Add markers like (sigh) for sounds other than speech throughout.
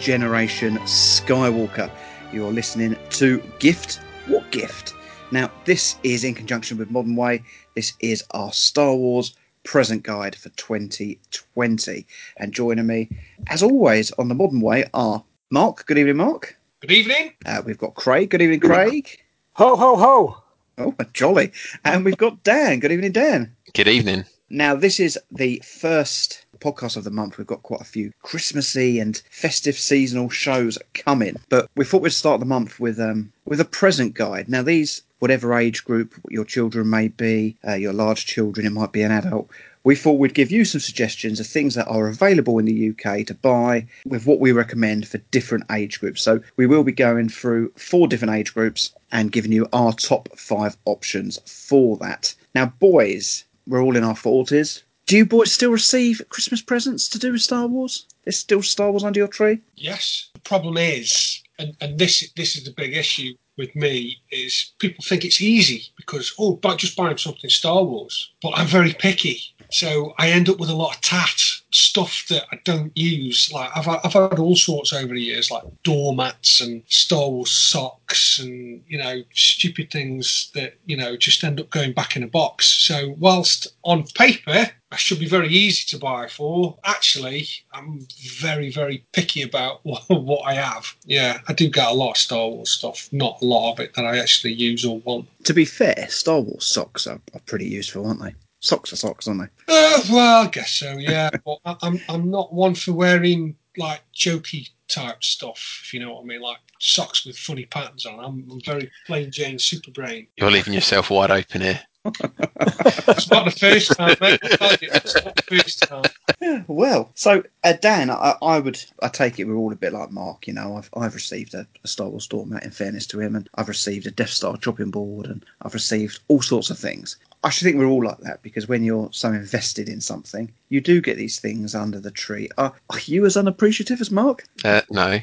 Generation Skywalker. You're listening to Gift. What gift? Now, this is in conjunction with Modern Way. This is our Star Wars present guide for 2020. And joining me, as always, on the Modern Way are Mark. Good evening, Mark. Good evening. Uh, we've got Craig. Good evening, Craig. Ho, ho, ho. Oh, (laughs) jolly. And we've got Dan. Good evening, Dan. Good evening. Now, this is the first podcast of the month. We've got quite a few Christmassy and festive seasonal shows coming, but we thought we'd start the month with um with a present guide. Now, these whatever age group your children may be, uh, your large children, it might be an adult. We thought we'd give you some suggestions of things that are available in the UK to buy with what we recommend for different age groups. So we will be going through four different age groups and giving you our top five options for that. Now, boys, we're all in our forties. Do you boys still receive Christmas presents to do with Star Wars? There's still Star Wars under your tree? Yes. The problem is, and, and this this is the big issue with me, is people think it's easy because oh, but just buying something Star Wars. But I'm very picky, so I end up with a lot of tat stuff that I don't use. Like I've I've had all sorts over the years, like doormats and Star Wars socks, and you know stupid things that you know just end up going back in a box. So whilst on paper should be very easy to buy for. Actually, I'm very, very picky about what, (laughs) what, I have. Yeah, I do get a lot of Star Wars stuff, not a lot of it that I actually use or want. To be fair, Star Wars socks are, are pretty useful, aren't they? Socks are socks, aren't they? Uh, well, I guess so, yeah. (laughs) but I, I'm, I'm not one for wearing like jokey type stuff, if you know what I mean, like socks with funny patterns on. I'm, I'm very plain Jane super brain. You're leaving yourself wide open here (laughs) it's not the first time, mate. It's not the first time. Yeah, well, so uh, Dan, I, I, would, I take it we're all a bit like Mark. You know, I've I've received a, a Star Wars doormat. In fairness to him, and I've received a Death Star chopping board, and I've received all sorts of things. I should think we're all like that because when you're so invested in something, you do get these things under the tree. Are, are you as unappreciative as Mark? Uh, no.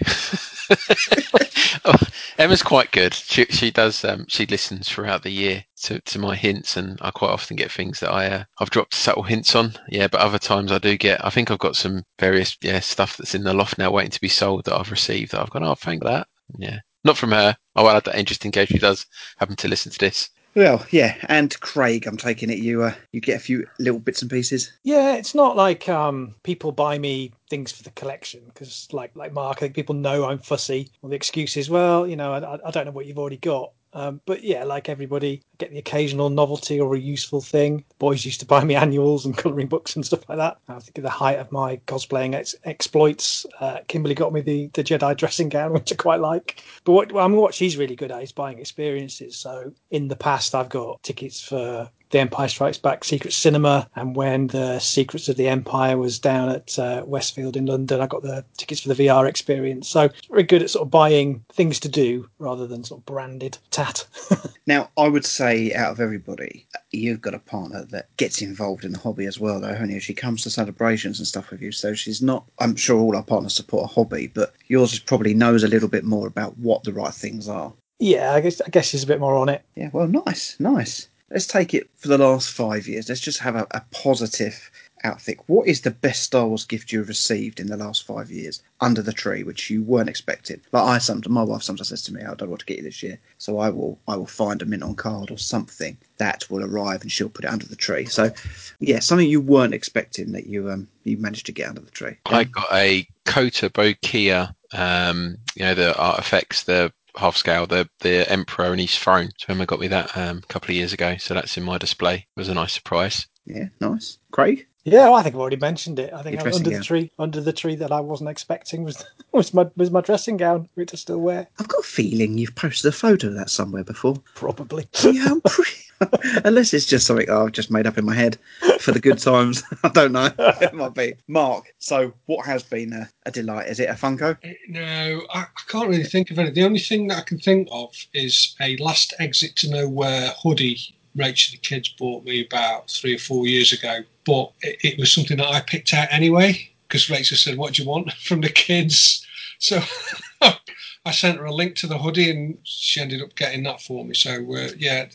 (laughs) oh, Emma's quite good. She she does. Um, she listens throughout the year to, to my hints, and I quite often get things that I uh, I've dropped subtle hints on. Yeah, but other times I do get. I think I've got some various yeah stuff that's in the loft now waiting to be sold that I've received that I've gone. Oh, thank that. Yeah, not from her. I'll add that in just in case she does happen to listen to this. Well, yeah, and Craig, I'm taking it you uh, you get a few little bits and pieces. Yeah, it's not like um, people buy me things for the collection because, like like Mark, I think people know I'm fussy. Well, the excuse is, well, you know, I, I don't know what you've already got. Um, but yeah, like everybody, I get the occasional novelty or a useful thing. Boys used to buy me (laughs) annuals and colouring books and stuff like that. I think at the height of my cosplaying ex- exploits, uh, Kimberly got me the, the Jedi dressing gown, (laughs) which I quite like. But what, I mean, what she's really good at is buying experiences. So in the past, I've got tickets for the Empire Strikes Back Secret Cinema, and when the Secrets of the Empire was down at uh, Westfield in London, I got the tickets for the VR experience. So very good at sort of buying things to do rather than sort of branded tat. (laughs) Now, I would say out of everybody, you've got a partner that gets involved in the hobby as well, though, haven't? She comes to celebrations and stuff with you, so she's not. I'm sure all our partners support a hobby, but yours is probably knows a little bit more about what the right things are. yeah, I guess I guess she's a bit more on it. Yeah, well, nice, nice. Let's take it for the last five years. Let's just have a, a positive outfit. What is the best Star Wars gift you've received in the last five years under the tree, which you weren't expecting? Like I sometimes, my wife sometimes says to me, "I don't know what to get you this year," so I will, I will find a mint on card or something that will arrive, and she'll put it under the tree. So, yeah, something you weren't expecting that you um you managed to get under the tree. I got a Kotobukiya, um, you know, the art effects, the half scale, the the Emperor and his throne. So Emma got me that um, a couple of years ago. So that's in my display. It was a nice surprise. Yeah, nice. Craig, Yeah, well, I think I've already mentioned it. I think I- dressing under the tree, under the tree that I wasn't expecting was (laughs) was my was my dressing gown, which I still wear. I've got a feeling you've posted a photo of that somewhere before. Probably. (laughs) Yeah, I'm pretty. (laughs) Unless it's just something I've just made up in my head for the good times. I don't know. It might be. Mark, so what has been a, a delight? Is it a Funko? Uh, no, I, I can't really think of any. The only thing that I can think of is a last exit to nowhere hoodie Rachel the kids bought me about three or four years ago. But it, it was something that I picked out anyway because Rachel said, "What do you want (laughs) from the kids?" So (laughs) I sent her a link to the hoodie, and she ended up getting that for me. So uh, yeah,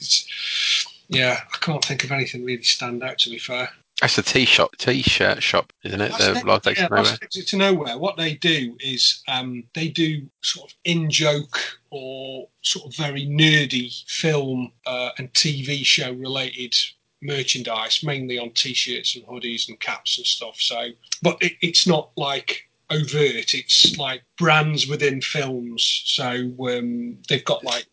yeah, I can't think of anything really stand out. To be fair. That's a t-shop, t-shirt shop, isn't it? That's The it, Live yeah, Nowhere. Exit to nowhere. What they do is um, they do sort of in joke or sort of very nerdy film uh, and TV show related merchandise, mainly on t-shirts and hoodies and caps and stuff. So, but it, it's not like overt. It's like brands within films. So um, they've got like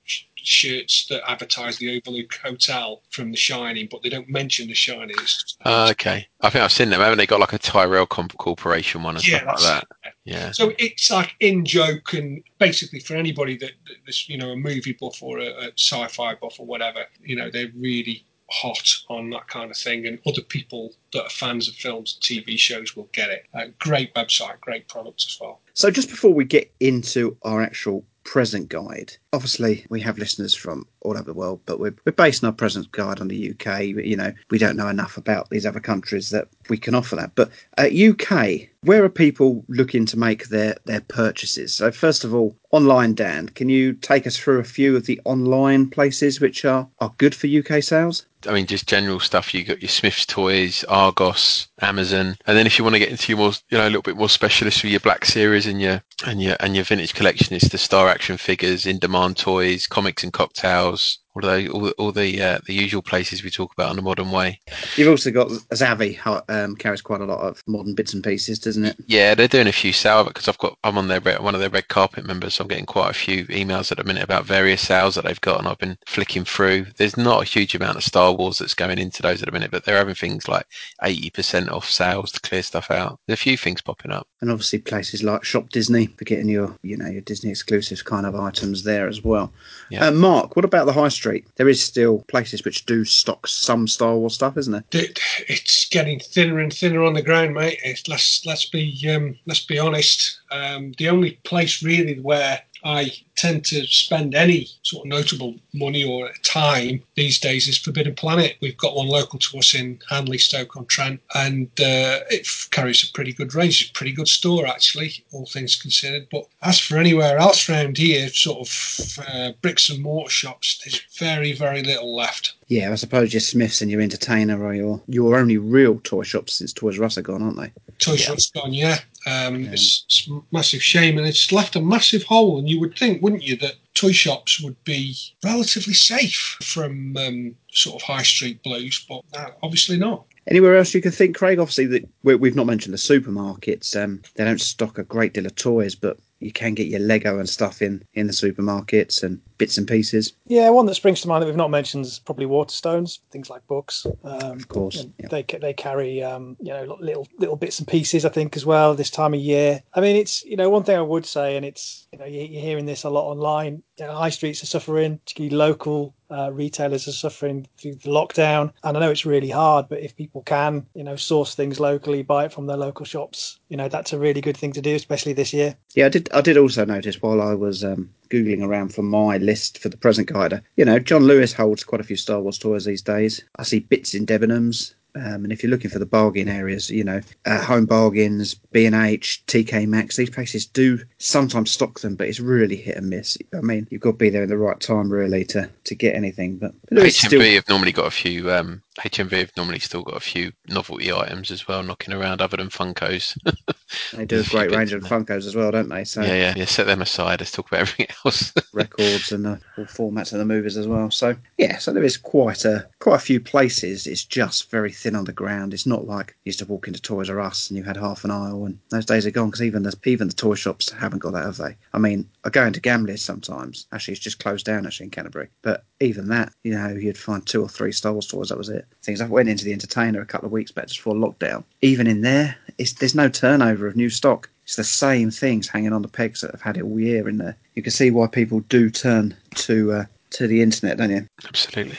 shirts that advertise the Overlook Hotel from The Shining, but they don't mention The Shining. It's just Ah, okay. I think I've seen them. Haven't they got like a Tyrell Corporation one or Yeah, stuff like that? Yeah. So it's like in joke and basically for anybody that that this you know a movie buff or a, a sci-fi buff or whatever, you know they're really hot on that kind of thing, and other people that are fans of films and TV shows will get it. Uh, great website, great products as well. So just before we get into our actual present guide, obviously we have listeners from all over the world, but we're, we're basing our present guide on the UK. You know, we don't know enough about these other countries that we can offer that. But uh, UK, where are people looking to make their, their purchases? So first of all, online, Dan, can you take us through a few of the online places which are, are good for UK sales? I mean, just general stuff. You got your Smyths Toys, Argos, Amazon, and then if you want to get into your more, you know, a little bit more specialist with your Black Series and your and your and your vintage collection, it's the Star Action figures, in demand toys, comics and cocktails. All the all, the- all the uh, the usual places we talk about in the modern way. You've also got Zavvi, um, carries quite a lot of modern bits and pieces, doesn't it? Yeah, they're doing a few sales because I've got I'm on their one of their red carpet members. So I'm getting quite a few emails at the minute about various sales that they've got, and I've been flicking through. There's not a huge amount of Star Wars that's going into those at the minute, but they're having things like 80% off sales to clear stuff out. There's a few things popping up. and obviously places like Shop Disney for getting your, you know, your Disney exclusive kind of items there as well. Yeah. Uh, Mark, what about the high street? There is still places which do stock some Star Wars stuff, isn't there? It- It's getting thinner and thinner on the ground, mate. It's, let's let's be um, let's be honest. Um, the only place really where I tend to spend any sort of notable money or time these days is Forbidden Planet. We've got one local to us in Hanley, Stoke on Trent, and uh, it f- carries a pretty good range. It's a pretty good store, actually, all things considered. But as for anywhere else around here, sort of uh, bricks and mortar shops, there's very, very little left. Yeah, I suppose your Smyths and your Entertainer are your your only real toy shops since Toys R Us are gone, aren't they? Toys R Us gone, yeah. Um, it's, it's massive shame, and it's left a massive hole. And you would think, wouldn't you, that toy shops would be relatively safe from um, sort of high street blues, but obviously not. Anywhere else you can think, Craig? Obviously, that we, we've not mentioned the supermarkets. Um, they don't stock a great deal of toys, but you can get your Lego and stuff in in the supermarkets and bits and pieces. Yeah, one that springs to mind that we've not mentioned is probably Waterstones, things like books. Um, Of course, yeah. They they carry um, you know little little bits and pieces I think as well this time of year. I mean it's you know one thing I would say and it's you know you- you're hearing this a lot online. You know, high streets are suffering, particularly local uh, retailers are suffering through the lockdown, and I know it's really hard. But if people can you know source things locally, buy it from their local shops, you know that's a really good thing to do, especially this year. Yeah, I did. I did also notice while I was um, googling around for my list for the present guide. You know, John Lewis holds quite a few Star Wars toys these days. I see bits in Debenhams. Um, and if you're looking for the bargain areas, you know, uh, Home Bargains, B&H, TK Maxx, these places do sometimes stock them, but it's really hit and miss. I mean, you've got to be there in the right time, really, to, to get anything. But, but HMV still, have normally got a few. Um, HMV have normally still got a few novelty items as well, knocking around other than Funkos. (laughs) they do a great range of. (laughs) Funkos as well, don't they? So yeah, yeah, yeah. Set them aside. Let's talk about everything (laughs) else. records and uh, all formats of the movies as well. So yeah, so there is quite a quite a few places. It's just very thin on the ground. It's not like you used to walk into Toys R Us and you had half an aisle, and those days are gone because even the even the toy shops haven't got that, have they? I mean, I go into Gamblers sometimes. Actually, it's just closed down actually in Canterbury, but even that, you know, you'd find two or three Star Wars toys. That was it. Things I went into the Entertainer a couple of weeks back just before lockdown. Even in there, it's, there's no turnover of new stock. It's the same things hanging on the pegs that have had it all year in there. You can see why people do turn to uh, to the internet, don't you? Absolutely.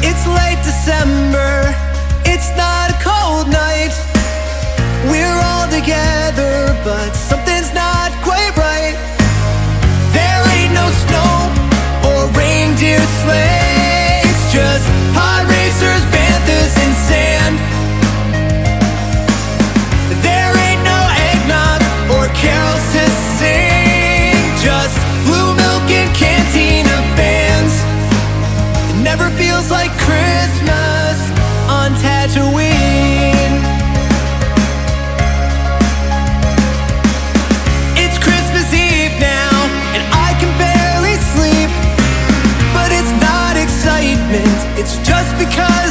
It's late December, it's not a cold night. We're all together, but something's reindeer just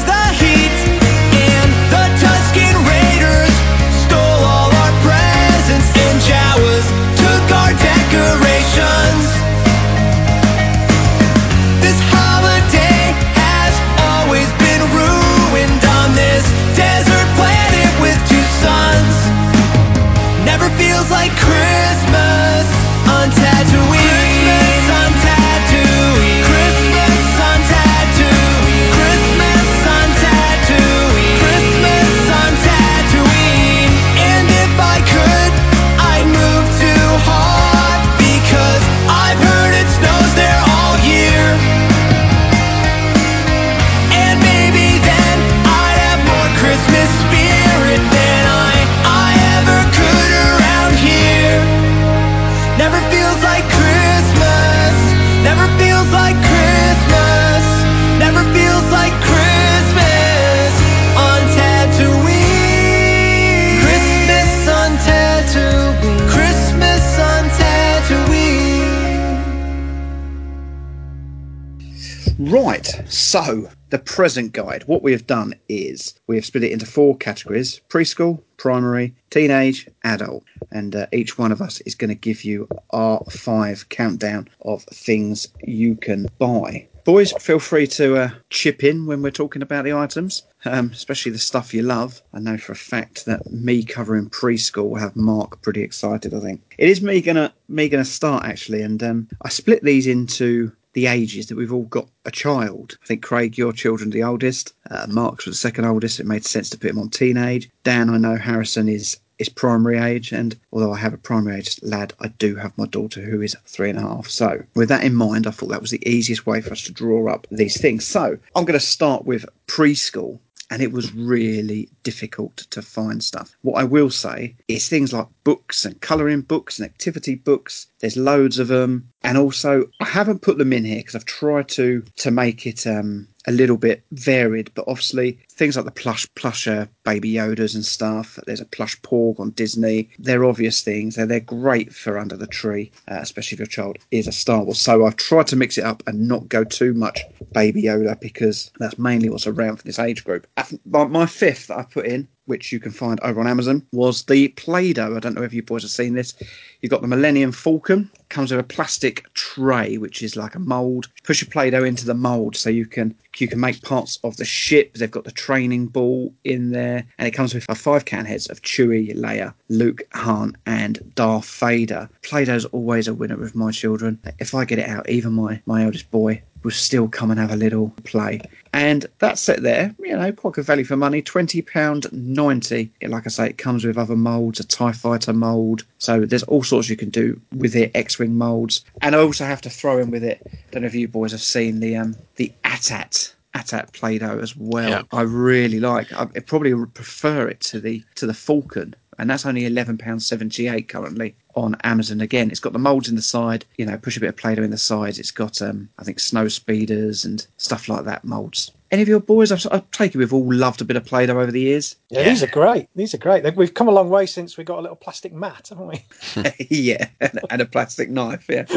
Right, so the present guide. What we have done is we have split it into four categories preschool, primary, teenage, adult. And uh, each one of us is going to give you our five countdown of things you can buy. Boys, feel free to uh, chip in when we're talking about the items, um, especially the stuff you love. I know for a fact that me covering preschool will have Mark pretty excited. I think it is me gonna me gonna start actually, and um, I split these into the ages that we've all got a child. I think Craig, your children, the oldest. Uh, Mark's was the second oldest. It made sense to put him on teenage. Dan, I know Harrison is is primary age, and although I have a primary age lad, I do have my daughter who is three and a half. So, with that in mind, I thought that was the easiest way for us to draw up these things. So, I'm going to start with preschool and it was really difficult to find stuff. What I will say is things like books and colouring books and activity books. There's loads of them, and also I haven't put them in here because I've tried to to make it um, a little bit varied, but obviously things like the plush plusher baby Yodas and stuff. There's a plush porg on Disney. They're obvious things. They're they're great for under the tree, uh, especially if your child is a Star Wars. So I've tried to mix it up and not go too much baby Yoda because that's mainly what's around for this age group. My, fifth that I put in which you can find over on Amazon, was the Play-Doh. I don't know if you boys have seen this. You've got the Millennium Falcon. Comes with a plastic tray, which is like a mould. Push your Play-Doh into the mould so you can you can make parts of the ship. They've got the training ball in there, and it comes with five can heads of Chewie, Leia, Luke, Han, and Darth Vader. Play-Doh's always a winner with my children. If I get it out, even my my eldest boy will still come and have a little play. And that set there, you know, quite good value for money, twenty pound ninety. Like I say, it comes with other moulds, a Tie Fighter mould. So there's all sorts you can do with it, X-wing moulds. And I also have to throw in with it. Don't know if you boys have seen the um the AT-AT. AT-AT Play-Doh as well. Yeah. I really like. I probably would prefer it to the to the Falcon, and that's only eleven pounds seventy eight currently on Amazon. Again, it's got the molds in the side. You know, push a bit of Play-Doh in the sides. It's got um, I think snow speeders and stuff like that molds. Any of your boys? I've, I've taken we've all loved a bit of Play-Doh over the years. Yeah, these are great. These are great. We've come a long way since we got a little plastic mat, haven't we? (laughs) (laughs) yeah, and, and a plastic knife. Yeah, (laughs)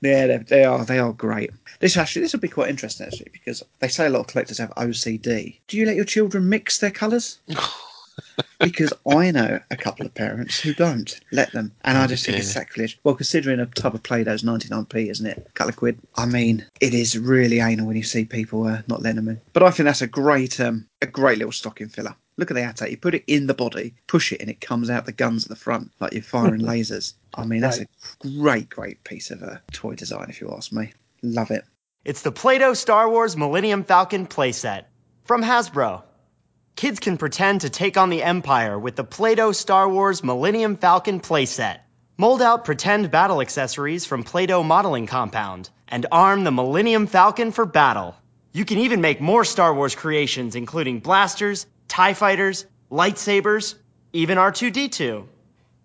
yeah, they, they are they are great. This actually this will be quite interesting actually because they say a lot of collectors have OCD. Do you let your children mix their colours? Because I know a couple of parents who don't let them, and I just think it's sacrilege. Well, considering a tub of Play-Doh's 99p, isn't it? A couple of quid. I mean, it is really anal when you see people uh, not letting them in. But I think that's a great, um, a great little stocking filler. Look at the AT-AT. You put it in the body, push it, and it comes out the guns at the front like you're firing (laughs) lasers. I mean, that's Right. a great, great piece of uh, toy design, if you ask me. Love it. It's the Play-Doh Star Wars Millennium Falcon playset from Hasbro. Kids can pretend to take on the Empire with the Play-Doh Star Wars Millennium Falcon playset. Mold out pretend battle accessories from Play-Doh modeling compound and arm the Millennium Falcon for battle. You can even make more Star Wars creations including blasters, TIE fighters, lightsabers, even R2-D2.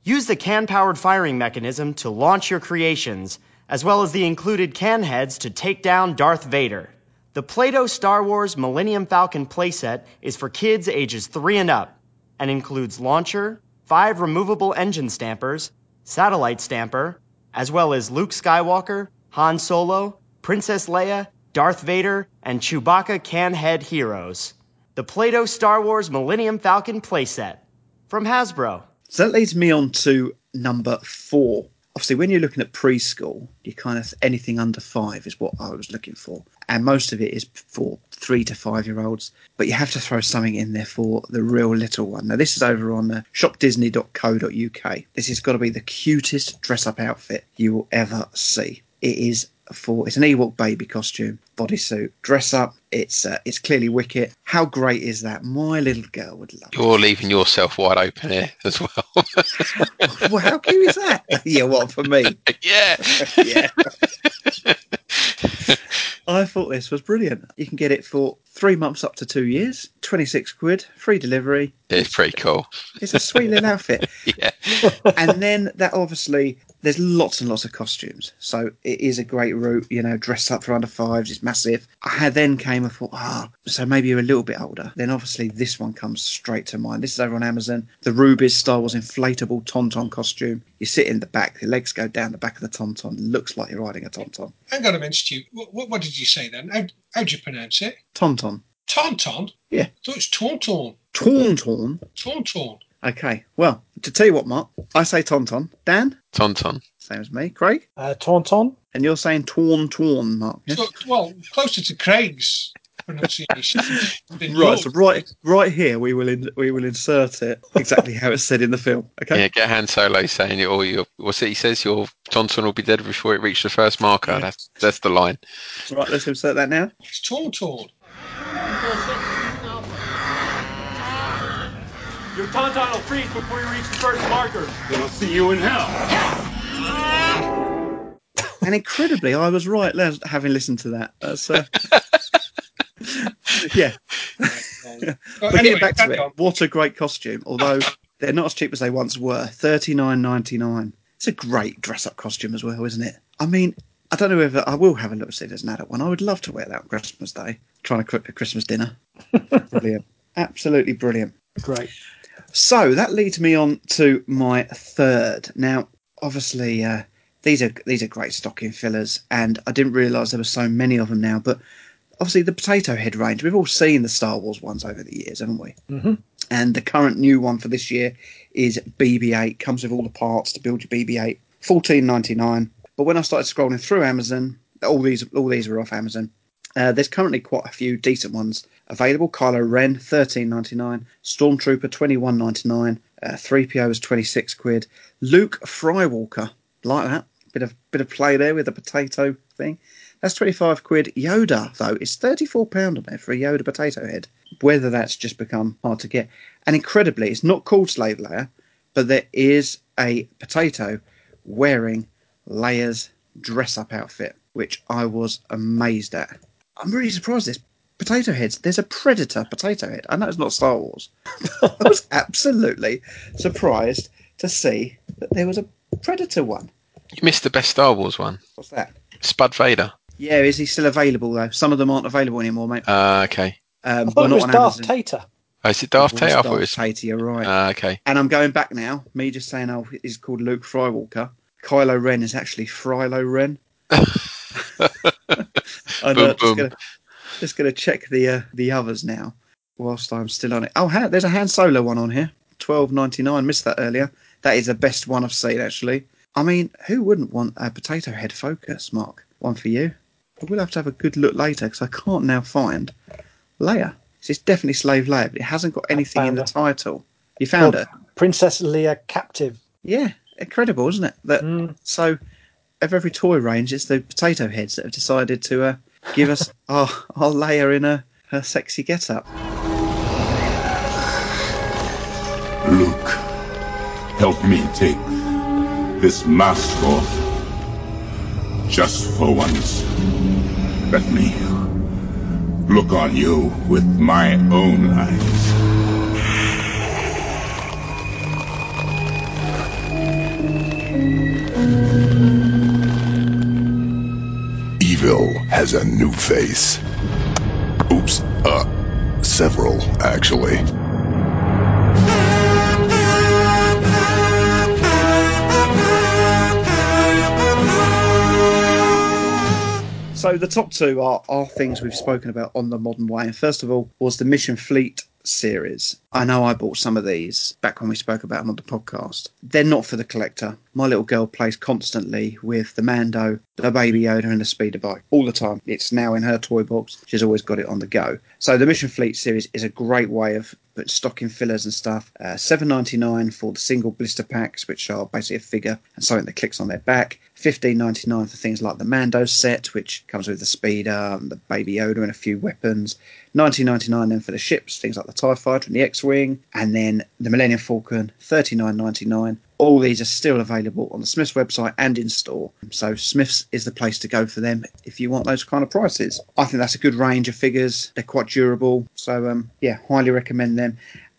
Use the can-powered firing mechanism to launch your creations, as well as the included can heads to take down Darth Vader. The Play-Doh Star Wars Millennium Falcon playset is for kids ages 3 and up, and includes launcher, 5 removable engine stampers, satellite stamper, as well as Luke Skywalker, Han Solo, Princess Leia, Darth Vader, and Chewbacca can head heroes. The Play-Doh Star Wars Millennium Falcon playset from Hasbro. So that leads me on to number four. Obviously, when you're looking at preschool, you kind of anything under five is what I was looking for, and most of it is for three to five year olds. But you have to throw something in there for the real little one. Now, this is over on uh, shopdisney.co.uk. This has got to be the cutest dress up outfit you will ever see. It is for it's an Ewok baby costume, bodysuit, dress up. It's uh, it's clearly wicked. How great is that? My little girl would love. it. You're leaving yourself wide open here as well. (laughs) well, how cute is that? (laughs) yeah, what for me? (laughs) yeah. yeah. I thought this was brilliant. You can get it for three months up to two years, 26 quid, free delivery. It's pretty cool. It's a sweet little outfit. Yeah. and then that obviously, there's lots and lots of costumes. So it is a great route, you know, dress up for under fives, it's massive. I then came and thought, ah, so maybe you're a little bit older. Then obviously this one comes straight to mind. This is over on Amazon. The Rubies Star Wars inflatable Tauntaun costume. You sit in the back, your legs go down the back of the Tauntaun. Looks like you're riding a Tauntaun. Hang on a minute, Stu. What, what, what did you say then? How, how'd you pronounce it? Tauntaun. Tauntaun? Yeah. I thought it was Tauntaun. Tauntaun. Tauntaun. Okay, well, to tell you what, Mark, I say Tauntaun. Dan? Tauntaun. Same as me. Craig? Uh, Tauntaun. And you're saying Tawn Tawn, Mark. yes? So, well, closer to Craig's pronunciation (laughs) Right, yours. so right, right here we will in, we will insert it exactly how it's said in the film. Okay. Yeah, get Han Solo saying it, or your what's it he says? Your Johnson will be dead before it reached the first marker. That's that's the line. Right, let's insert that now. It's Tauntaun. Your tauntaun will freeze before you reach the first marker. Then I'll see you in hell. And incredibly, I was right, having listened to that. That's, uh, (laughs) yeah. (laughs) But anyway, getting back to it, on. what a great costume! Although they're not as cheap as they once were, thirty nine ninety nine. It's a great dress up costume as well, isn't it? I mean, I don't know if I will have a look see if there's an adult one. I would love to wear that on Christmas Day, trying to cook a Christmas dinner. (laughs) brilliant, absolutely brilliant. Great. So that leads me on to my third. Now, obviously, uh, these are these are great stocking fillers, and I didn't realise there were so many of them now. But obviously, the potato head range. We've all seen the Star Wars ones over the years, haven't we? Mm-hmm. And the current new one for this year is BB-8. Comes with all the parts to build your BB-8. Fourteen ninety nine. But when I started scrolling through Amazon, all these all these are off Amazon. Uh, there's currently quite a few decent ones available. Kylo Ren, thirteen ninety nine. Stormtrooper, twenty one ninety nine. Uh, Three PO is twenty six quid. Luke Frywalker, like that. Bit of bit of play there with the potato thing. That's twenty five quid. Yoda though is four pound on there for a Yoda potato head. Whether that's just become hard to get, and incredibly, it's not called Slave Leia, but there is a potato wearing Leia's dress up outfit, which I was amazed at. I'm really surprised this potato heads. There's a Predator potato head. I know it's not Star Wars. I was (laughs) absolutely surprised to see that there was a Predator one. You missed the best Star Wars one. What's that? Spud Vader. Yeah, is he still available though? Some of them aren't available anymore, mate. Ah, okay. Um, I thought it was Darth Amazon. Tater. Oh, is it Darth It Tater? I thought it Darth was. Tater, you're right. Ah, okay. and I'm going back now. Me just saying, oh, he's called Luke Frywalker. Kylo Ren is actually Frylo Ren. (laughs) I know, Boom, just boom. gonna just gonna check the uh, the others now whilst I'm still on it. Oh, Han, there's a Han Solo one on here, twelve ninety nine. Missed that earlier. That is the best one I've seen actually. I mean, who wouldn't want a potato head focus, Mark? One for you. But we'll have to have a good look later because I can't now find Leia. It's definitely Slave Leia, but it hasn't got anything in the her. title. You found Well, her? Princess Leia captive. Yeah, incredible, isn't it? That Mm. so of every toy range, it's the potato heads that have decided to uh, give us (laughs) our our Leia in a her sexy get up. Luke, help me take this mask off. Just for once. Let me look on you with my own eyes. Evil has a new face. Oops, uh, several, actually. So the top two are are things we've spoken about on the modern way. And first of all was the Mission Fleet series. I know I bought some of these back when we spoke about them on the podcast. They're not for the collector. My little girl plays constantly with the Mando, the Baby Yoda, and the speeder bike all the time. It's now in her toy box. She's always got it on the go. So the Mission Fleet series is a great way of putting stocking fillers and stuff. Uh, Seven ninety nine for the single blister packs, which are basically a figure and something that clicks on their back. Fifteen ninety nine for things like the Mando set, which comes with the speeder, and the Baby Yoda, and a few weapons. 1999 then for the ships, things like the TIE Fighter and the X Wing, and then the Millennium Falcon, 39.99. All these are still available on the Smyths website and in store. So Smyths is the place to go for them if you want those kind of prices. I think that's a good range of figures. They're quite durable. So um, yeah, highly recommend them.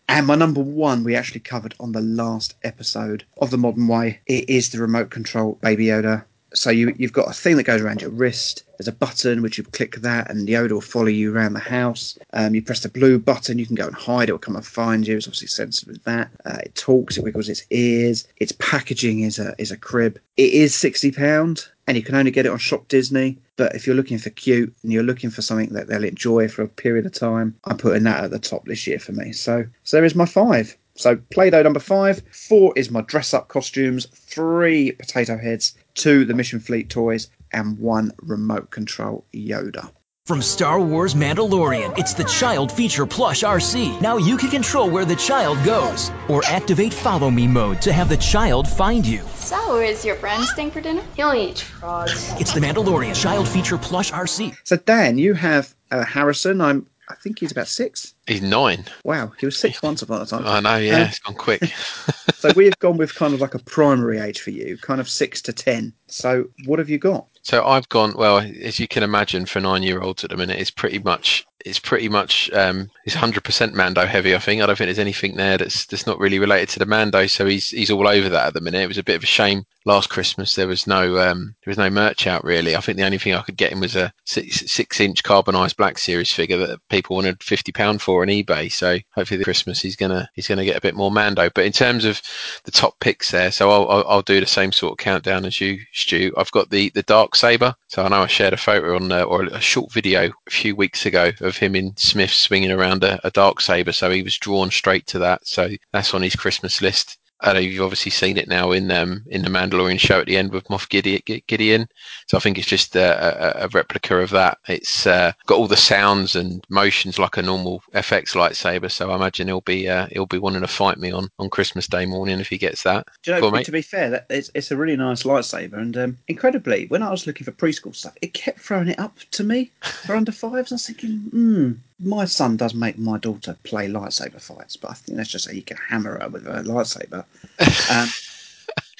And my number one, we actually covered on the last episode of the Modern Way. It is the remote control Baby Yoda. So you, you've got a thing that goes around your wrist. There's a button which you click that, and the Yoda will follow you around the house. Um, you press the blue button, you can go and hide. It will come and find you. It's obviously sensitive with that. Uh, it talks. It wiggles its ears. Its packaging is a is a crib. It is sixty pound, and you can only get it on Shop Disney. But if you're looking for cute and you're looking for something that they'll enjoy for a period of time, I'm putting that at the top this year for me. So so there is my five. So Play-Doh number five. Four is my dress-up costumes. Three potato heads. Two the Mission Fleet toys, and one remote control Yoda. From Star Wars Mandalorian, it's the Child Feature Plush RC. Now you can control where the child goes, or activate Follow Me mode to have the child find you. So, is your friend staying for dinner? He only eats frogs. It's the Mandalorian Child Feature Plush RC. So Dan, you have uh, Harrison. I'm. I think he's about six. He's nine. Wow, he was six once upon a time. I know. Yeah, Um, it's gone quick. (laughs) (laughs) so we have gone with kind of like a primary age for you, kind of six to ten. So what have you got? So I've gone well, as you can imagine, for nine-year-olds at the minute, it's pretty much it's pretty much um, he's hundred percent Mando heavy. I think I don't think there's anything there that's that's not really related to the Mando. So he's he's all over that at the minute. It was a bit of a shame last Christmas there was no um, there was no merch out really. I think the only thing I could get him was a six, six inch carbonized Black Series figure that people wanted fifty pound for on eBay. So hopefully Christmas he's gonna he's gonna get a bit more Mando. But in terms of the top picks there, so I'll, I'll, I'll do the same sort of countdown as you, Stu. I've got the the dark saber. So I know I shared a photo on uh, or a short video a few weeks ago of him in Smyth swinging around a, a dark saber. So he was drawn straight to that. So that's on his Christmas list. I know you've obviously seen it now in um, in the Mandalorian show at the end with Moff Gideon. So I think it's just a, a, a replica of that. It's uh, got all the sounds and motions like a normal FX lightsaber. So I imagine he'll be uh, he'll be wanting to fight me on, on Christmas Day morning if he gets that. Do you know, Go on, mate. to be fair, that it's, it's a really nice lightsaber, and um, incredibly, when I was looking for preschool stuff, it kept throwing it up to me for under fives. I was thinking, hmm, my son does make my daughter play lightsaber fights, but I think that's just so you can hammer her with a lightsaber. (laughs) Um,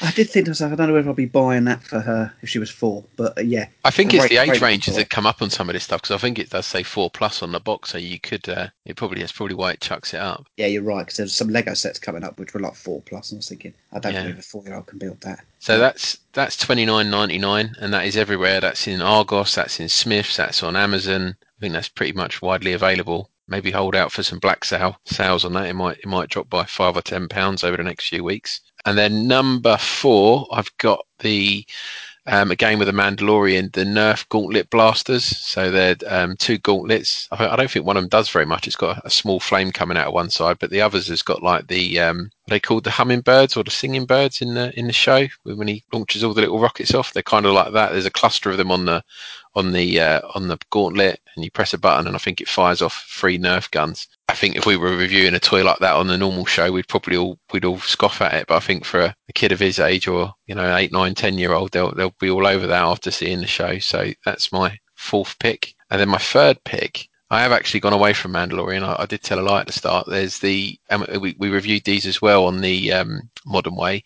I did think to myself, I don't know whether I'll be buying that for her if she was four, but uh, yeah. I think it's Great- the age ranges that come up on some of this stuff because I think it does say four plus on the box, so you could. Uh, it probably that's probably why it chucks it up. Yeah, you're right, because there's some Lego sets coming up which were like four plus, and I was thinking, I don't Yeah. believe a four year old can build that. So that's that's twenty nine ninety nine, and that is everywhere. That's in Argos, that's in Smyths, that's on Amazon. I think that's pretty much widely available. Maybe hold out for some black sale sales on that. It might it might drop by five or ten pounds over the next few weeks. And then number four, I've got the um, again with the Mandalorian, the Nerf Gauntlet blasters. So they're um, two gauntlets. I, don't think one of them does very much. It's got a, small flame coming out of one side, but the others has got like the um, they called the hummingbirds or the singing birds in the in the show when he launches all the little rockets off. They're kind of like that. There's a cluster of them on the on the uh, on the gauntlet, and you press a button, and I think it fires off three Nerf guns. I think if we were reviewing a toy like that on the normal show, we'd probably all we'd all scoff at it. But I think for a, a kid of his age, or you know, eight, nine, ten year old, they'll they'll be all over that after seeing the show. So that's my fourth pick, and then my third pick. I have actually gone away from Mandalorian. I, I did tell a lie at the start. There's the um, we, we reviewed these as well on the um, Modern Way,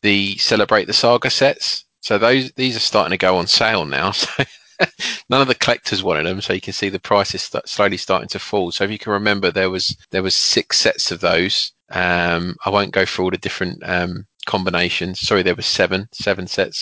the Celebrate the Saga sets. So those these are starting to go on sale now. (laughs) So none of the collectors wanted them, so you can see the prices st- slowly starting to fall. So if you can remember, there was there was six sets of those. Um, I won't go through all the different um, combinations. Sorry, there was seven seven sets.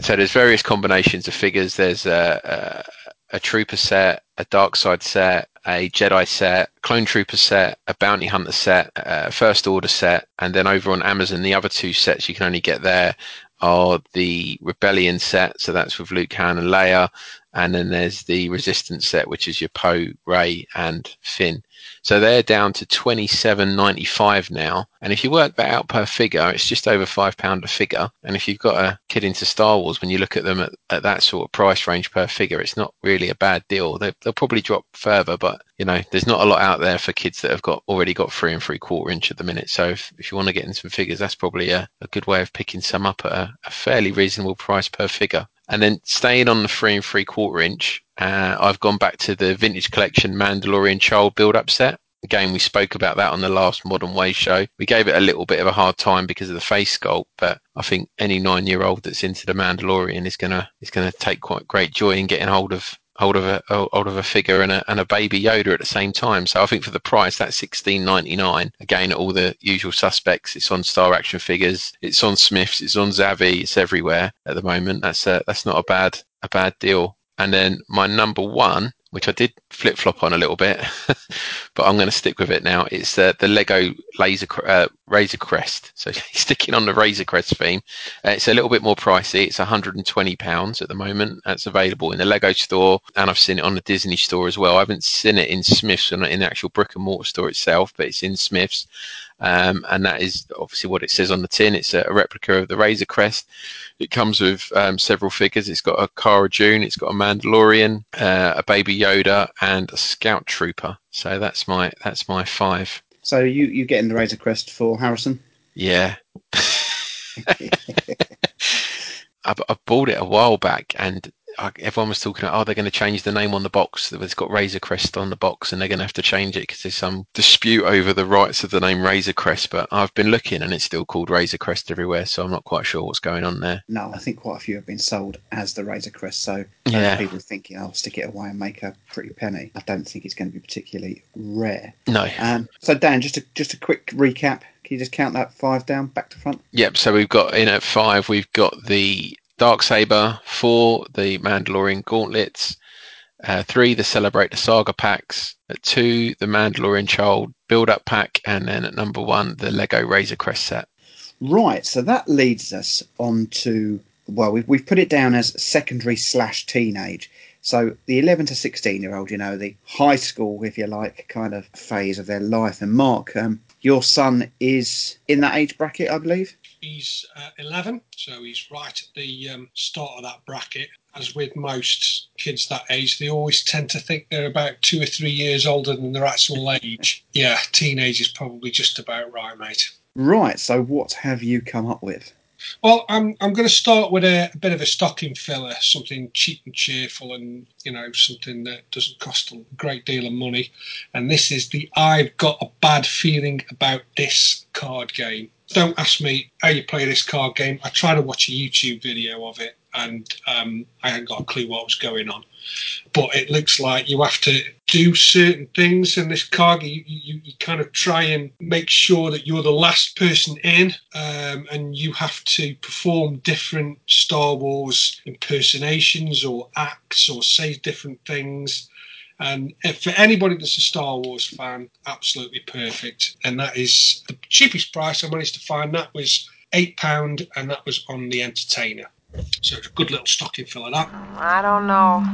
So there's various combinations of figures. There's a, a, a trooper set, a dark side set, a Jedi set, clone trooper set, a bounty hunter set, a first order set, and then over on Amazon, the other two sets you can only get there are the Rebellion set, so that's with Luke, Han, and Leia, and then there's the Resistance set, which is your Poe, Rey, and Finn. So they're down to twenty seven ninety five now, and if you work that out per figure, it's just over five pound a figure. And if you've got a kid into Star Wars, when you look at them at, at that sort of price range per figure, it's not really a bad deal. They, they'll probably drop further, but you know, there's not a lot out there for kids that have got already got three and three quarter inch at the minute. So if, if you want to get in some figures, that's probably a, a good way of picking some up at a, a fairly reasonable price per figure. And then staying on the three and three quarter inch, uh, I've gone back to the vintage collection Mandalorian child build up set. Again, we spoke about that on the last Modern Way show. We gave it a little bit of a hard time because of the face sculpt, but I think any nine year old that's into the Mandalorian is gonna is gonna take quite great joy in getting hold of hold of a hold of a figure and a, and a baby Yoda at the same time. So I think for the price, that's sixteen ninety nine. Again, all the usual suspects. It's on Star Action Figures. It's on Smyths. It's on Zavvi. It's everywhere at the moment. That's a, that's not a bad a bad deal. And then my number one, which I did flip flop on a little bit, (laughs) but I'm going to stick with it now. It's uh, the Lego Laser uh, Razor Crest. (laughs) So (laughs) sticking on the Razor Crest theme, uh, it's a little bit more pricey. It's 120 pounds at the moment. That's available in the Lego store, and I've seen it on the Disney store as well. I haven't seen it in Smyths, not in the actual brick and mortar store itself, but it's in Smyths. Um, and that is obviously what it says on the tin. It's a, a replica of the Razor Crest. It comes with um, several figures. It's got a Cara Dune, it's got a Mandalorian, uh, a Baby Yoda, and a Scout Trooper. So that's my that's my five. So you you getting the Razor Crest for Harrison? Yeah. (laughs) (laughs) I, I bought it a while back, and everyone was talking about, oh, they're going to change the name on the box. It's got Razor Crest on the box, and they're going to have to change it because there's some dispute over the rights of the name Razor Crest. But I've been looking, and it's still called Razor Crest everywhere, so I'm not quite sure what's going on there. No, I think quite a few have been sold as the Razor Crest. So Yeah. people thinking, "I'll stick it away and make a pretty penny." I don't think it's going to be particularly rare. No. Um, so Dan, just a just a quick recap. Can you just count that five down, back to front? Yep. So we've got in at five. We've got the Dark Saber. Four, the Mandalorian Gauntlets. Uh, three, the Celebrate the Saga packs. At two, the Mandalorian Child Build Up pack, and then at number one, the Lego Razor Crest set. Right, so that leads us on to well, we've we've put it down as secondary slash teenage. So the eleven to sixteen year old, you know, the high school, if you like, kind of phase of their life. And Mark, um, your son is in that age bracket, I believe. He's uh, 11, so he's right at the um, start of that bracket. As with most kids that age, they always tend to think they're about two or three years older than their actual (laughs) age. Yeah, teenage is probably just about right, mate. Right. So what have you come up with? Well, I'm I'm going to start with a, a bit of a stocking filler, something cheap and cheerful, and you know something that doesn't cost a great deal of money. And this is the I've got a bad feeling about this card game. Don't ask me how you play this card game. I tried to watch a YouTube video of it, and um, I hadn't got a clue what was going on. But it looks like you have to do certain things in this card. You, you, you kind of try and make sure that you're the last person in, um, and you have to perform different Star Wars impersonations or acts or say different things. And for anybody that's a Star Wars fan, absolutely perfect. And that is the cheapest price I managed to find. That was eight pound, and that was on the Entertainer. So it's a good little stocking filler. That. I don't know.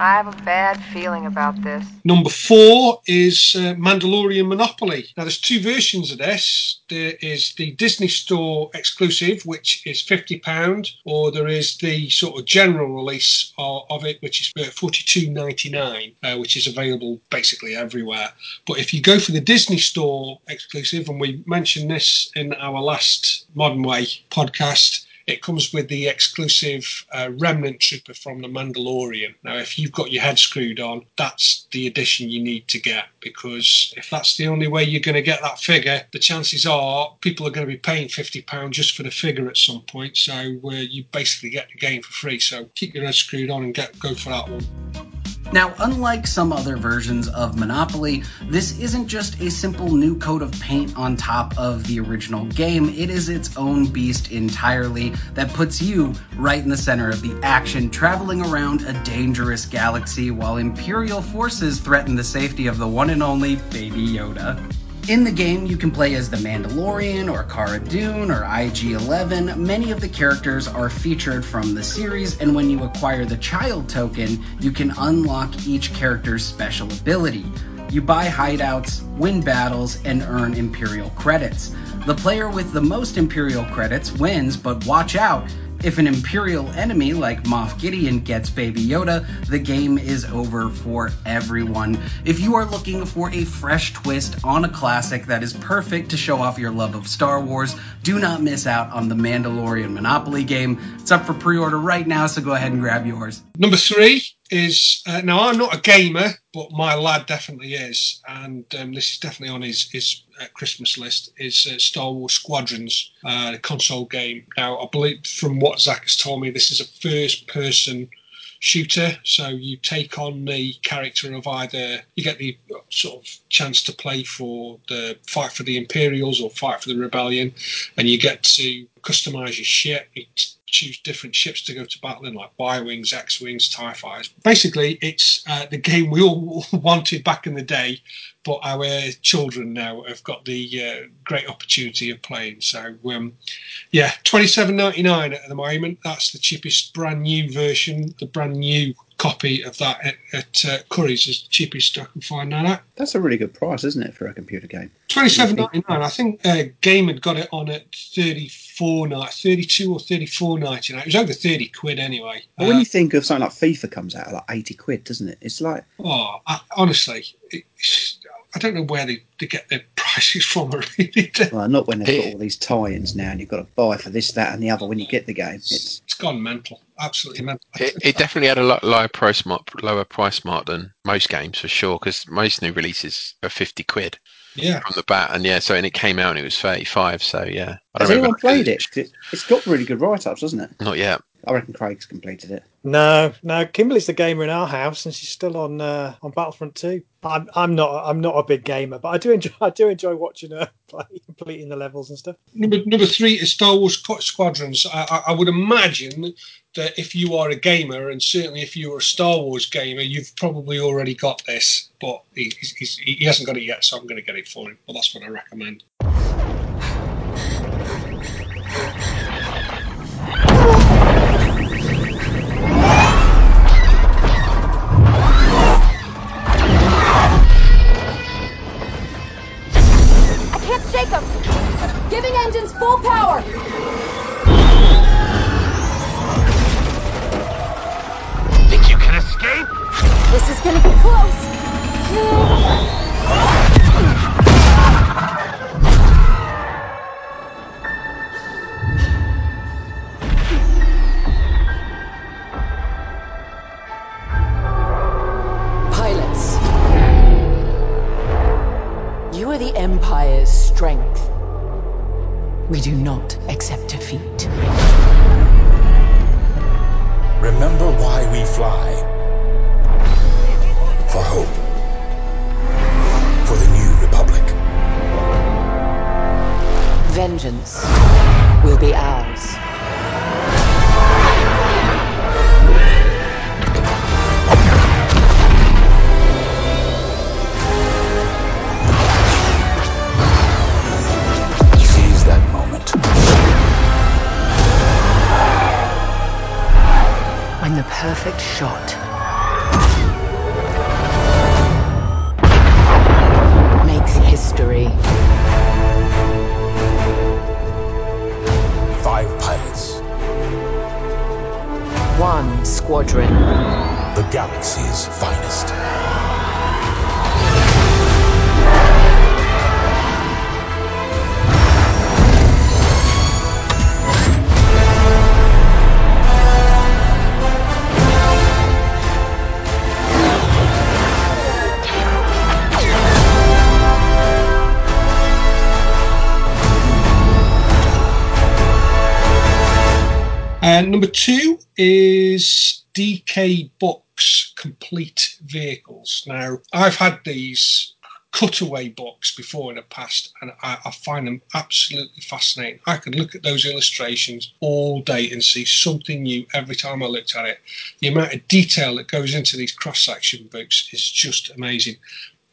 I have a bad feeling about this. Number four is uh, Mandalorian Monopoly. Now, there's two versions of this. There is the Disney Store exclusive, which is £50, or there is the sort of general release of, of it, which is uh, $42.99, uh, which is available basically everywhere. But if you go for the Disney Store exclusive, and we mentioned this in our last Modern Way podcast, it comes with the exclusive uh, Remnant Trooper from The Mandalorian. Now, if you've got your head screwed on, that's the edition you need to get because if that's the only way you're going to get that figure, the chances are people are going to be paying £50 just for the figure at some point. So uh, you basically get the game for free. So keep your head screwed on and get go for that one. Now, unlike some other versions of Monopoly, this isn't just a simple new coat of paint on top of the original game. It is its own beast entirely that puts you right in the center of the action, traveling around a dangerous galaxy while Imperial forces threaten the safety of the one and only Baby Yoda. In the game, you can play as the Mandalorian or Cara Dune or IG 11. Many of the characters are featured from the series, and when you acquire the child token, you can unlock each character's special ability. You buy hideouts, win battles, and earn Imperial credits. The player with the most Imperial credits wins, but watch out! If an Imperial enemy like Moff Gideon gets Baby Yoda, the game is over for everyone. If you are looking for a fresh twist on a classic that is perfect to show off your love of Star Wars, do not miss out on the Mandalorian Monopoly game. It's up for pre order right now, so go ahead and grab yours. Number three is uh, now I'm not a gamer, but my lad definitely is, and um, this is definitely on his his uh, Christmas list. Is uh, Star Wars Squadrons, uh, the console game. Now I believe from what Zach has told me, this is a first person shooter. So you take on the character of either you get the sort of chance to play for the fight for the Imperials or fight for the Rebellion, and you get to customize your ship. Choose different ships to go to battle in, like Y wings, X wings, Tie fighters. Basically, it's uh, the game we all (laughs) wanted back in the day, but our children now have got the uh, great opportunity of playing. So, um, yeah, twenty seven ninety nine at the moment. That's the cheapest brand new version, the brand new copy of that at, at uh, Curry's is the cheapest I can find that. That's a really good price, isn't it, for a computer game? Twenty seven ninety nine. I think uh, Game had got it on at thirty four nights, thirty two or 34 nights. You know, It was over thirty quid anyway. But when you uh, think of something like FIFA comes out at like 80 quid, doesn't it? It's like, Oh, I, honestly, it's, I don't know where they, they get their (laughs) prices from. (laughs) Really, well, not when they've got all these tie ins now and you've got to buy for this, that, and the other when you get the game. It's it's gone mental. absolutely mental. It, it definitely had a lot lower price mark, lower price mark than most games for sure. Because most new releases are fifty quid Yeah. from the bat, and yeah, so and it came out and it was thirty five. So yeah, I Has don't anyone played it? It's got really good write-ups, doesn't it? Not yet. I reckon Craig's completed it. No, no. Kimberly's the gamer in our house, and she's still on uh, on Battlefront 2. I'm I'm not I'm not a big gamer, but I do enjoy (laughs) I do enjoy watching her (laughs) play, completing the levels and stuff. Number number three is Star Wars Squadrons. I, I, I would imagine that if you are a gamer, and certainly if you are a Star Wars gamer, you've probably already got this. But he, he hasn't got it yet, so I'm going to get it for him. But that's what I recommend. I can't shake. Giving engines full power. This is gonna be close. Pilots. You are the Empire's strength. We do not accept defeat. Remember why we fly. For hope. For the new republic. Vengeance will be ours. Seize that moment. When the perfect shot galaxy's finest. And number two is DK Books Complete Vehicles. Now, I've had these cutaway books before in the past, and I, I find them absolutely fascinating. I could look at those illustrations all day and see something new every time I looked at it. The amount of detail that goes into these cross section books is just amazing.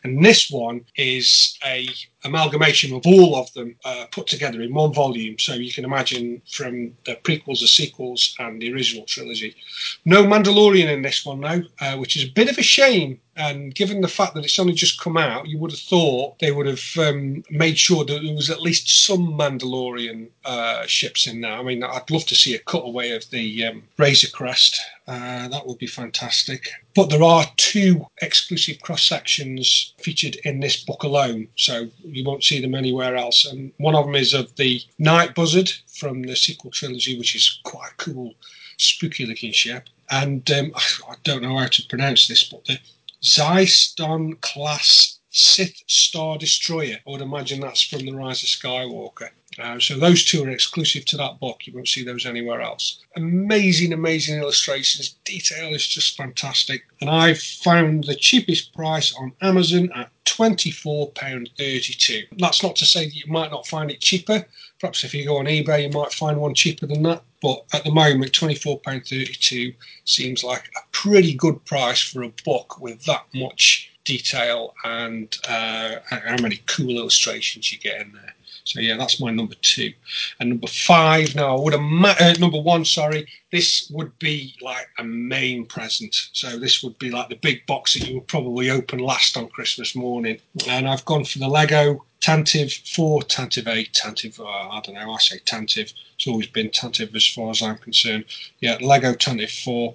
And this one is a amalgamation of all of them uh, put together in one volume. So you can imagine from the prequels, the sequels, and the original trilogy. No Mandalorian in this one now, uh, which is a bit of a shame. And given the fact that it's only just come out, you would have thought they would have um, made sure that there was at least some Mandalorian uh, ships in there. I mean, I'd love to see a cutaway of the um, Razor Crest. Uh, that would be fantastic. But there are two exclusive cross sections featured in this book alone, so you won't see them anywhere else. And one of them is of the Night Buzzard from the sequel trilogy, which is quite cool, spooky looking ship. And um, I don't know how to pronounce this, but the Xyston class Sith Star Destroyer. I would imagine that's from the Rise of Skywalker. Uh, so those two are exclusive to that book. You won't see those anywhere else. Amazing, amazing illustrations. Detail is just fantastic. And I've found the cheapest price on Amazon at £24.32. That's not to say that you might not find it cheaper. Perhaps if you go on eBay, you might find one cheaper than that. But at the moment, £24.32 seems like a pretty good price for a book with that much detail and uh, how many cool illustrations you get in there. So yeah, that's my number two. And number five, now I would ima- uh, number one, sorry, this would be like a main present. So this would be like the big box that you would probably open last on Christmas morning. And I've gone for the Lego Tantive 4, Tantive 8, Tantive, uh, I don't know, I say Tantive. It's always been Tantive as far as I'm concerned. Yeah, Lego Tantive 4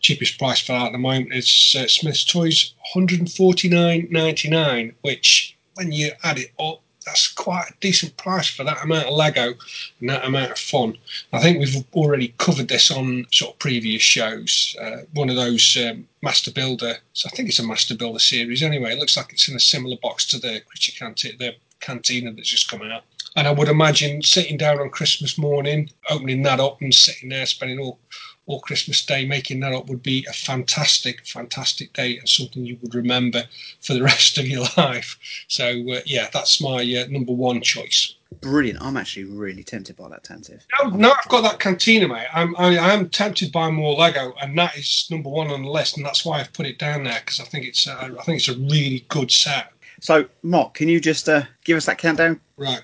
cheapest price for that at the moment is uh, Smyths Toys, 149.99, which when you add it up, that's quite a decent price for that amount of Lego and that amount of fun. I think we've already covered this on sort of previous shows. Uh, one of those um, Master Builder, so I think it's a Master Builder series anyway. It looks like it's in a similar box to the Creature Cantina, the Cantina that's just come out. And I would imagine sitting down on Christmas morning, opening that up and sitting there spending all all Christmas Day, making that up would be a fantastic, fantastic day and something you would remember for the (laughs) rest of your life. So, uh, yeah, that's my uh, number one choice. Brilliant. I'm actually really tempted by that Tantive. Now, now I've got that cantina, mate. I'm I, am tempted by more Lego, and that is number one on the list, and that's why I've put it down there because I think it's uh, I think it's a really good set. So, Mark, can you just uh, give us that countdown? Right.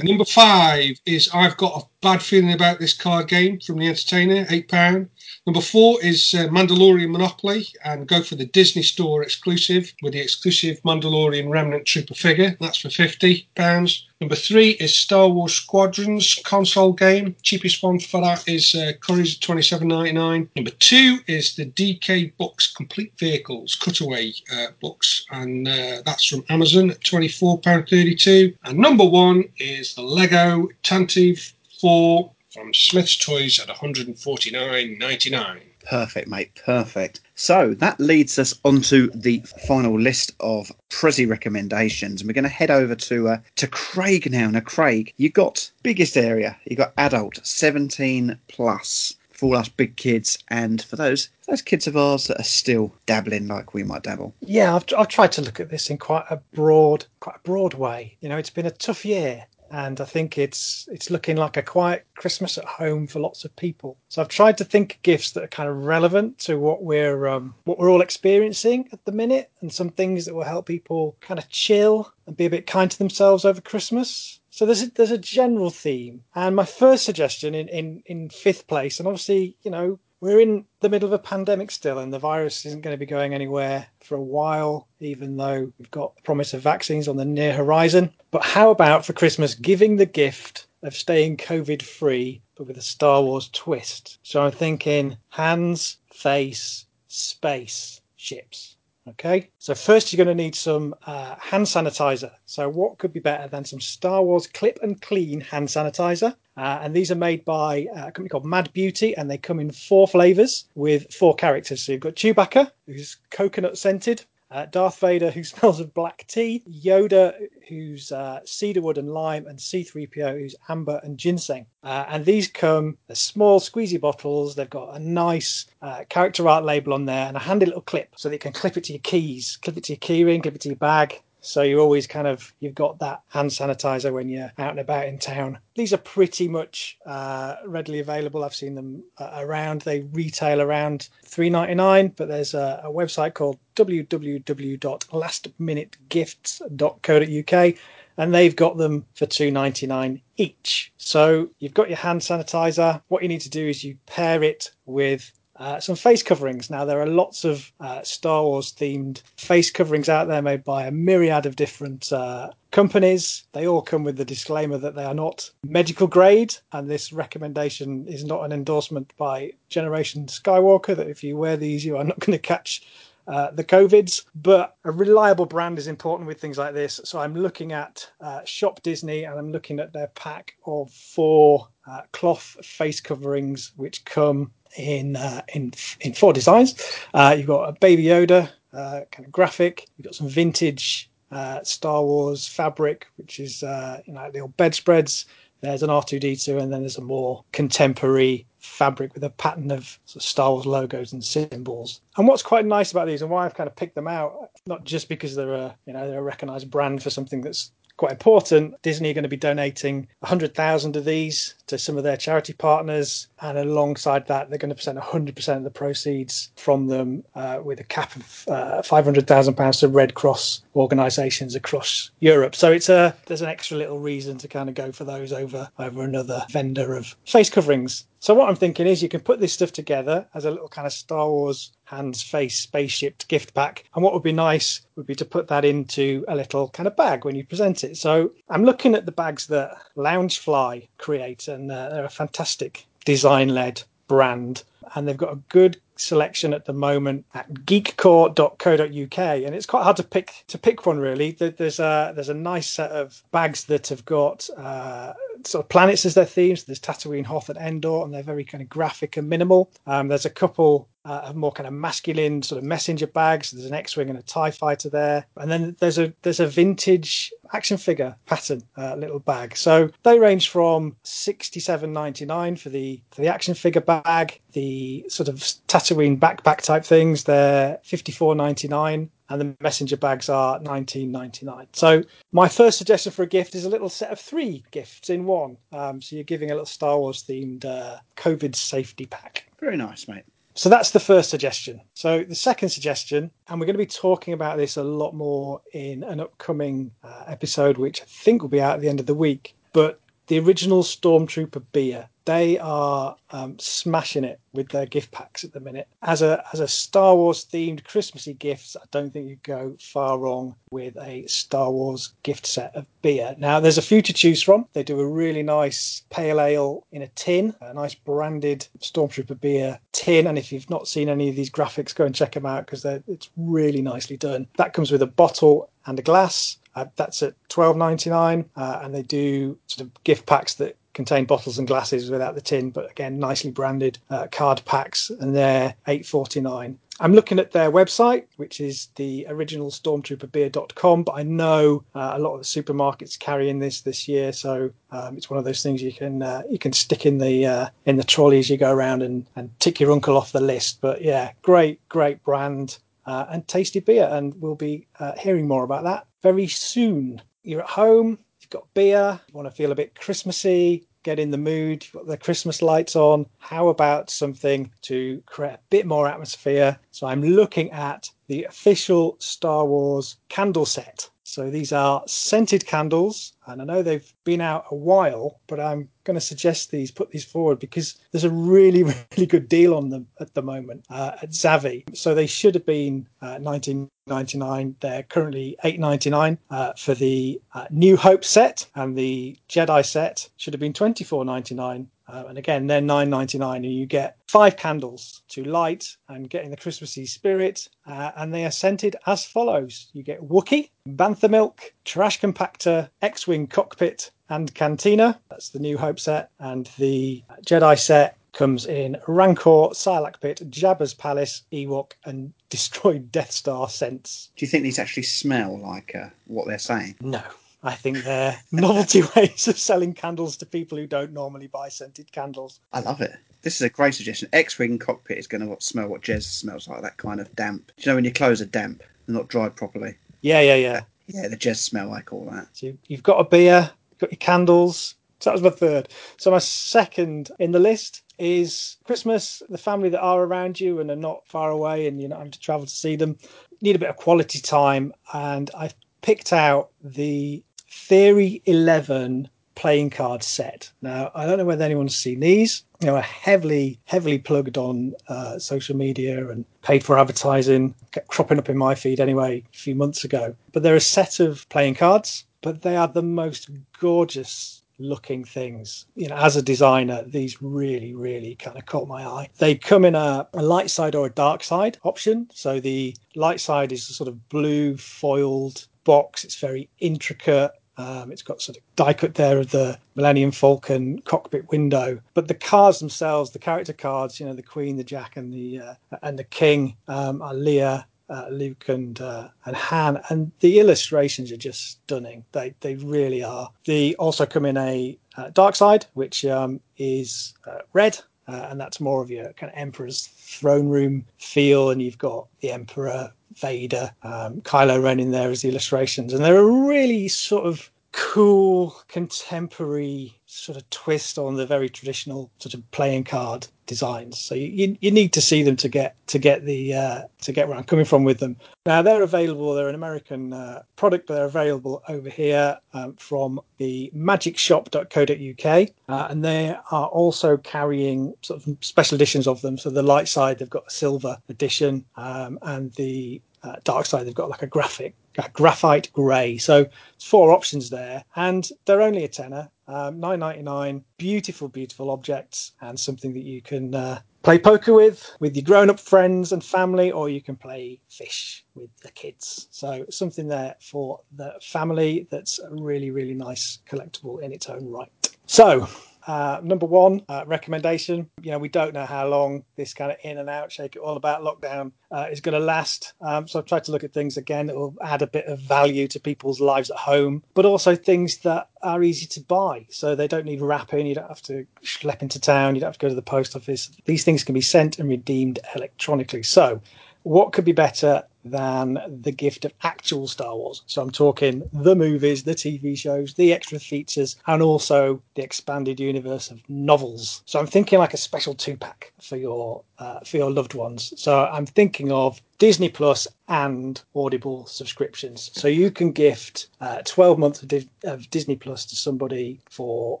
Number five is I've got a bad feeling about this card game from the Entertainer, eight pound. Number four is uh, Mandalorian Monopoly, and go for the Disney Store exclusive with the exclusive Mandalorian Remnant Trooper figure. That's for fifty pounds. Number three is Star Wars Squadrons console game. Cheapest one for that is uh, Curry's nine. Number two is the DK Books Complete Vehicles Cutaway uh, books, and uh, that's from Amazon at twenty four pound thirty two. And number one is the Lego Tantive Four from Smyths Toys at one hundred and forty nine ninety nine. Perfect, mate. Perfect. So that leads us onto the final list of Prezi recommendations, and we're going to head over to uh, to Craig now. Now, Craig, you got biggest area. You got adult, seventeen plus for all us big kids, and for those those kids of ours that are still dabbling like we might dabble. Yeah, I've, I've tried to look at this in quite a broad, quite a broad way. You know, it's been a tough year, and I think it's it's looking like a quiet Christmas at home for lots of people. So I've tried to think of gifts that are kind of relevant to what we're um, what we're all experiencing at the minute, and some things that will help people kind of chill and be a bit kind to themselves over Christmas. So there's a, there's a general theme, and my first suggestion in, in in fifth place, and obviously you know we're in the middle of a pandemic still, and the virus isn't going to be going anywhere for a while, even though we've got the promise of vaccines on the near horizon. But how about for Christmas giving the gift of staying COVID free, but with a Star Wars twist? So I'm thinking hands, face, space, ships. Okay, so first you're going to need some uh, hand sanitizer. So, what could be better than some Star Wars Clip and Clean hand sanitizer? Uh, and these are made by uh, a company called Mad Beauty, and they come in four flavors with four characters. So, you've got Chewbacca, who's coconut scented, uh, Darth Vader, who (laughs) smells of black tea, Yoda, who's uh, cedarwood and lime, and C3PO, who's amber and ginseng. Uh, and these come as small squeezy bottles. They've got a nice uh, character art label on there and a handy little clip so that you can clip it to your keys, clip it to your keyring, clip it to your bag. So you're always kind of you've got that hand sanitizer when you're out and about in town. These are pretty much uh, readily available. I've seen them uh, around. They retail around three ninety nine, but there's a, a website called www.lastminutegifts.co.uk and they've got them for 2.99 each. So you've got your hand sanitizer. What you need to do is you pair it with uh, some face coverings. Now, there are lots of uh, Star Wars themed face coverings out there made by a myriad of different uh, companies. They all come with the disclaimer that they are not medical grade, and this recommendation is not an endorsement by Generation Skywalker that if you wear these, you are not (laughs) going to catch. Uh, the COVIDs, but a reliable brand is important with things like this. So I'm looking at uh, Shop Disney and I'm looking at their pack of four uh, cloth face coverings, which come in uh, in in four designs. Uh, you've got a Baby Yoda uh, kind of graphic. You've got some vintage uh, Star Wars fabric, which is uh, you know the old bedspreads. There's an R2D2, and then there's a more contemporary fabric with a pattern of, sort of Star Wars logos and symbols. And what's quite nice about these, and why I've kind of picked them out, not just because they're a you know they're a recognised brand for something that's quite important. Disney are going to be donating 100,000 of these to some of their charity partners, and alongside that, they're going to present 100% of the proceeds from them uh, with a cap of uh, 500,000 pounds to Red Cross organisations across Europe. So it's a there's an extra little reason to kind of go for those over over another vendor of face coverings. So what I'm thinking is you can put this stuff together as a little kind of Star Wars hands, face, spaceship gift pack. And what would be nice would be to put that into a little kind of bag when you present it. So I'm looking at the bags that Loungefly create, and uh, they're a fantastic design-led brand. and they've got a good selection at the moment at geekcore.co.uk and it's quite hard to pick to pick one really there's a there's a nice set of bags that have got uh, sort of planets as their themes there's Tatooine Hoth and Endor and they're very kind of graphic and minimal um, there's a couple uh, of more kind of masculine sort of messenger bags. There's an X-wing and a Tie fighter there, and then there's a there's a vintage action figure pattern uh, little bag. So they range from sixty seven ninety nine for the for the action figure bag. The sort of Tatooine backpack type things they're fifty four ninety nine and the messenger bags are 19.99. So my first suggestion for a gift is a little set of three gifts in one. Um, so you're giving a little Star Wars themed uh, COVID safety pack. Very nice, mate. So that's the first suggestion. So the second suggestion, and we're going to be talking about this a lot more in an upcoming uh, episode, which I think will be out at the end of the week. But the original Stormtrooper beer. They are um, smashing it with their gift packs at the minute. As a as a Star Wars themed Christmassy gifts, I don't think you go far wrong with a Star Wars gift set of beer. Now, there's a few to choose from. They do a really nice pale ale in a tin, a nice branded Stormtrooper beer tin. And if you've not seen any of these graphics, go and check them out because it's really nicely done. That comes with a bottle and a glass. Uh, that's at twelve ninety nine, uh, and they do sort of gift packs that contain bottles and glasses without the tin, but again nicely branded uh, card packs, and they're eight forty nine. I'm looking at their website, which is the original stormtrooperbeer.com, but I know uh, a lot of the supermarkets carrying this this year, so um, it's one of those things you can uh, you can stick in the uh, in the trolley as you go around and, and tick your uncle off the list. But yeah, great great brand uh, and tasty beer, and we'll be uh, hearing more about that very soon. You're at home, you've got beer, you want to feel a bit Christmassy, get in the mood, you've got the Christmas lights on. How about something to create a bit more atmosphere? So I'm looking at the official Star Wars candle set. So these are scented candles, and I know they've been out a while, but I'm going to suggest these, put these forward because there's a really, (laughs) really good deal on them at the moment uh, at Zavvi. So they should have been uh, 19.99. They're currently 8.99 uh, for the uh, New Hope set, and the Jedi set should have been 24.99 uh, and again, they're nine ninety nine, and you get five candles to light and get in the Christmassy spirit. Uh, and they are scented as follows: you get Wookie, Bantha Milk, Trash Compactor, X-wing Cockpit, and Cantina. That's the New Hope set, and the Jedi set comes in Rancor, Sarlacc Pit, Jabba's Palace, Ewok, and (laughs) Destroyed Death Star scents. Do you think these actually smell like uh, what they're saying? No. I think they're novelty (laughs) ways of selling candles to people who don't normally buy scented candles. I love it. This is a great suggestion. X-wing cockpit is going to smell what Jez smells like. That kind of damp. Do you know when your clothes are damp, they're not dried properly? Yeah, yeah, yeah. Uh, yeah, the Jez smell. I call that. So you've got a beer, you've got your candles. So that was my third. So my second in the list is Christmas. The family that are around you and are not far away, and you're not having to travel to see them, need a bit of quality time. And I've picked out the Theory 11 playing card set. Now, I don't know whether anyone's seen these. Know, are heavily, heavily plugged on uh, social media and paid for advertising, kept cropping up in my feed anyway a few months ago. But they're a set of playing cards, but they are the most gorgeous looking things. You know, as a designer, these really, really kind of caught my eye. They come in a, a light side or a dark side option. So the light side is a sort of blue foiled box. It's very intricate um, it's got sort of die cut there of the Millennium Falcon cockpit window, but the cards themselves, the character cards, you know, the Queen, the Jack, and the uh, and the King um, are Leia, uh, Luke, and uh, and Han, and the illustrations are just stunning. They they really are. They also come in a uh, dark side, which um, is uh, red. Uh, and that's more of your kind of Emperor's throne room feel, and you've got the Emperor Vader, um, Kylo Ren in there as the illustrations, and they're a really sort of cool contemporary sort of twist on the very traditional sort of playing card designs. So you, you need to see them to get to get the uh, to get where I'm coming from with them. Now they're available. They're an American uh, product, but they're available over here um, from the magicshop.co.uk, uh, and they are also carrying sort of special editions of them. So the light side, they've got a silver edition, um, and the uh, dark side, they've got like a graphic a graphite grey. So it's four options there, and they're only a tenner, um, nine ninety nine. Beautiful, beautiful objects, and something that you can uh, play poker with, with your grown up friends and family, or you can play fish with the kids. So something there for the family that's a really, really nice collectible in its own right. So uh, number one uh, recommendation. You know, we don't know how long this kind of in and out, shake it all about lockdown uh, is going to last. Um, so I've tried to look at things again that will add a bit of value to people's lives at home, but also things that are easy to buy. So they don't need wrapping. You don't have to schlep into town. You don't have to go to the post office. These things can be sent and redeemed electronically. So what could be better than the gift of actual Star Wars? So I'm talking the movies, the TV shows, the extra features, and also the expanded universe of novels. So I'm thinking like a special two pack for your uh, for your loved ones. So I'm thinking of Disney Plus and Audible subscriptions. So you can gift uh, 12 months of, Di- of Disney Plus to somebody for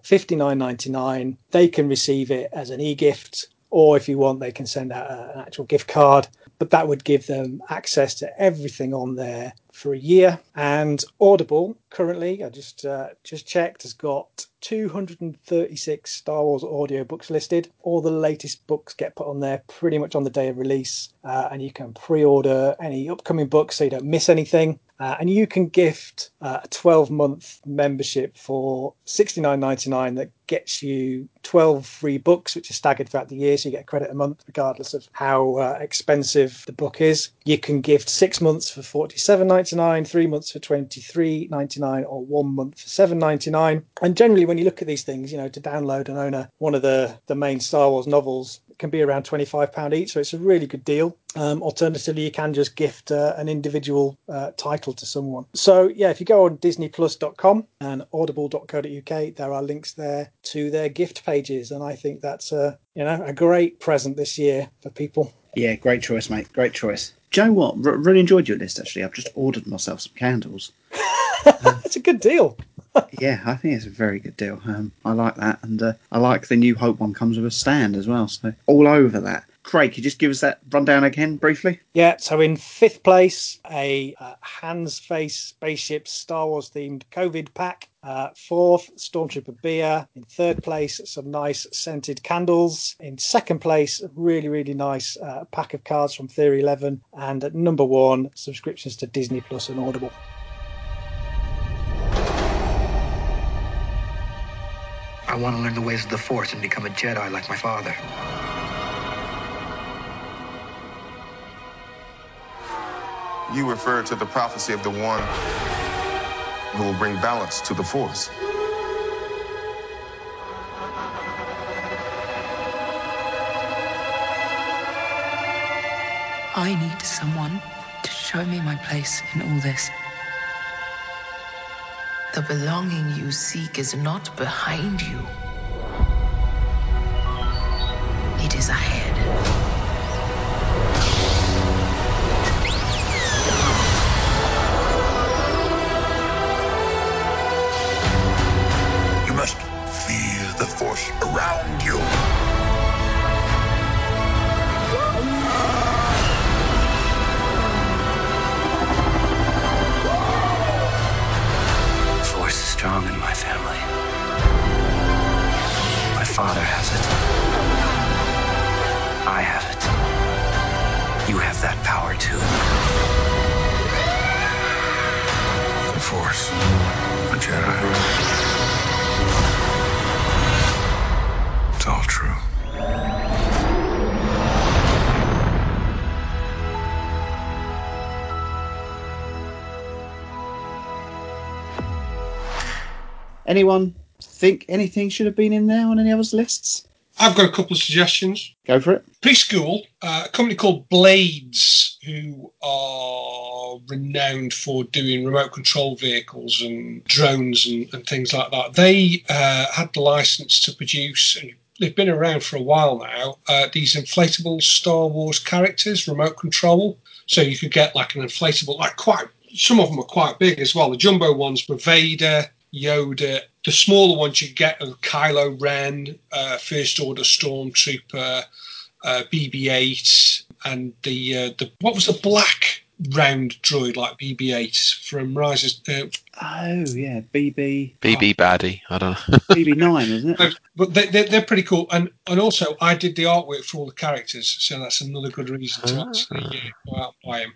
59.99. They can receive it as an e-gift or if you want, they can send out an actual gift card. But that would give them access to everything on there for a year. And Audible currently, I just uh, just checked, has got 236 Star Wars audiobooks listed. All the latest books get put on there pretty much on the day of release, uh, and you can pre-order any upcoming books so you don't miss anything. Uh, and you can gift uh, a 12 month membership for $69.99 that gets you 12 free books, which are staggered throughout the year. So you get credit a month, regardless of how uh, expensive the book is. You can gift six months for $47.99, three months for $23.99, or one month for $7.99. And generally, when you look at these things, you know, to download and own a, one of the, the main Star Wars novels, can be around £25 each. So it's a really good deal. Um, alternatively, you can just gift uh, an individual uh, title to someone. So, yeah, if you go on disneyplus.com and audible.co.uk, there are links there to their gift pages. And I think that's a, you know, a great present this year for people. Yeah, great choice, mate. Great choice. Joe, you know what? R- really enjoyed your list, actually. I've just ordered myself some candles. (laughs) it's a good deal. Yeah, I think it's a very good deal. Um, I like that. And uh, I like the New Hope one comes with a stand as well. So, all over that. Craig, could you just give us that rundown again briefly? Yeah, so in fifth place, a uh, Face Spaceship Star Wars themed COVID pack. Uh, fourth, Stormtrooper beer. In third place, some nice scented candles. In second place, really, really nice uh, pack of cards from Theory 11. And at number one, subscriptions to Disney Plus and Audible. I want to learn the ways of the Force and become a Jedi like my father. You refer to the prophecy of the one who will bring balance to the Force. I need someone to show me my place in all this. The belonging you seek is not behind you. It is ahead. You must feel the Force around you. Strong in my family. My father has it. I have it. You have that power too. The Force. A Jedi. Anyone think anything should have been in there on any of others' lists? I've got a couple of suggestions. Go for it. Preschool, uh, a company called Blades, who are renowned for doing remote control vehicles and drones and, and things like that. They uh, had the license to produce, and they've been around for a while now, uh, these inflatable Star Wars characters, remote control. So you could get like an inflatable, like quite, some of them are quite big as well. The jumbo ones were Vader, Yoda. The smaller ones you get are Kylo Ren, uh, First Order Stormtrooper, uh, BB-8, and the uh, the what was the black round droid like BB-8 from Rises. Uh, Oh yeah, BB BB baddie. I don't know. (laughs) BB nine, isn't it? but they, they, they're pretty cool, and and also I did the artwork for all the characters, so that's another good reason to actually yeah, go out and buy them.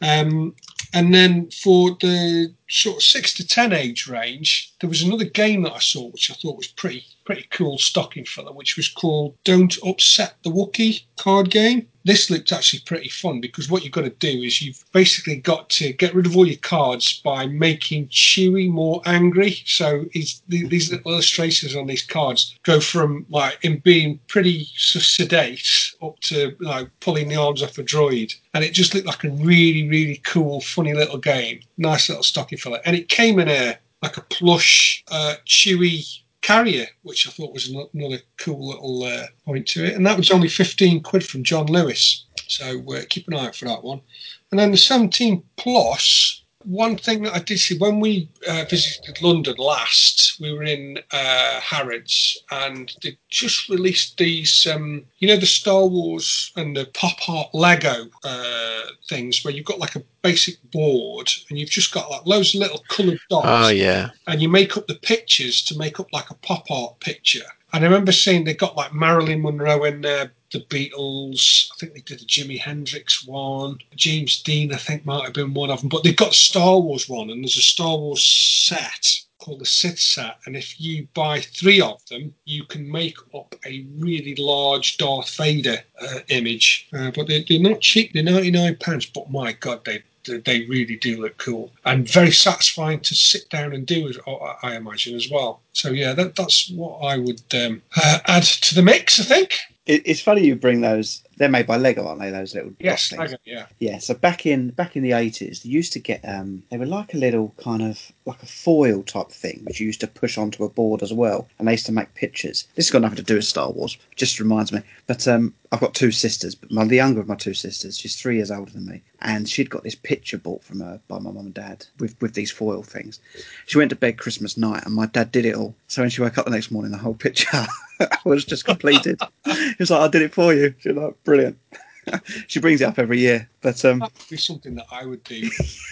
Um, and then for the sort of six to ten age range, there was another game that I saw which I thought was pretty pretty cool stocking filler, which was called Don't Upset the Wookiee card game. This looked actually pretty fun because what you've got to do is you've basically got to get rid of all your cards by making Chewie more angry. So he's, these little illustrations on these cards go from like him being pretty sedate up to like pulling the arms off a droid, and it just looked like a really really cool, funny little game. Nice little stocking filler, and it came in a like a plush uh, Chewie carrier, which I thought was another cool little uh, point to it. And that was only 15 quid from John Lewis. So uh, keep an eye out for that one. And then the 17 plus, one thing that I did see when we uh, visited London last, we were in uh, Harrods and they just released these, um, you know, the Star Wars and the pop art Lego uh, things where you've got like a basic board and you've just got like loads of little coloured dots. Oh yeah. And you make up the pictures to make up like a pop art picture. I remember seeing they got like Marilyn Monroe in there, the Beatles. I think they did a Jimi Hendrix one. James Dean, I think, might have been one of them. But they've got Star Wars one, and there's a Star Wars set called the Sith set. And if you buy three of them, you can make up a really large Darth Vader uh, image. Uh, but they're, they're not cheap. They're 99 pounds. But my God, they they really do look cool and very satisfying to sit down and do, I imagine, as well. So yeah, that, that's what I would um, uh, add to the mix. I think. It, it's funny you bring those. They're made by Lego, aren't they? Those little yes, things? Lego, yeah. Yeah. So back in back in the eighties, they used to get um, they were like a little kind of like a foil type thing, which you used to push onto a board as well, and they used to make pictures. This has got nothing to do with Star Wars. Just reminds me. But um, I've got two sisters, but my, the younger of my two sisters, she's three years older than me, and she'd got this picture bought from her by my mum and dad with with these foil things. She went to bed Christmas night, and my dad did it all. So when she woke up the next morning, the whole picture (laughs) was just completed. (laughs) he was like, "I did it for you." She was like, "Brilliant." (laughs) she brings it up every year, but um, that would be something that I would do.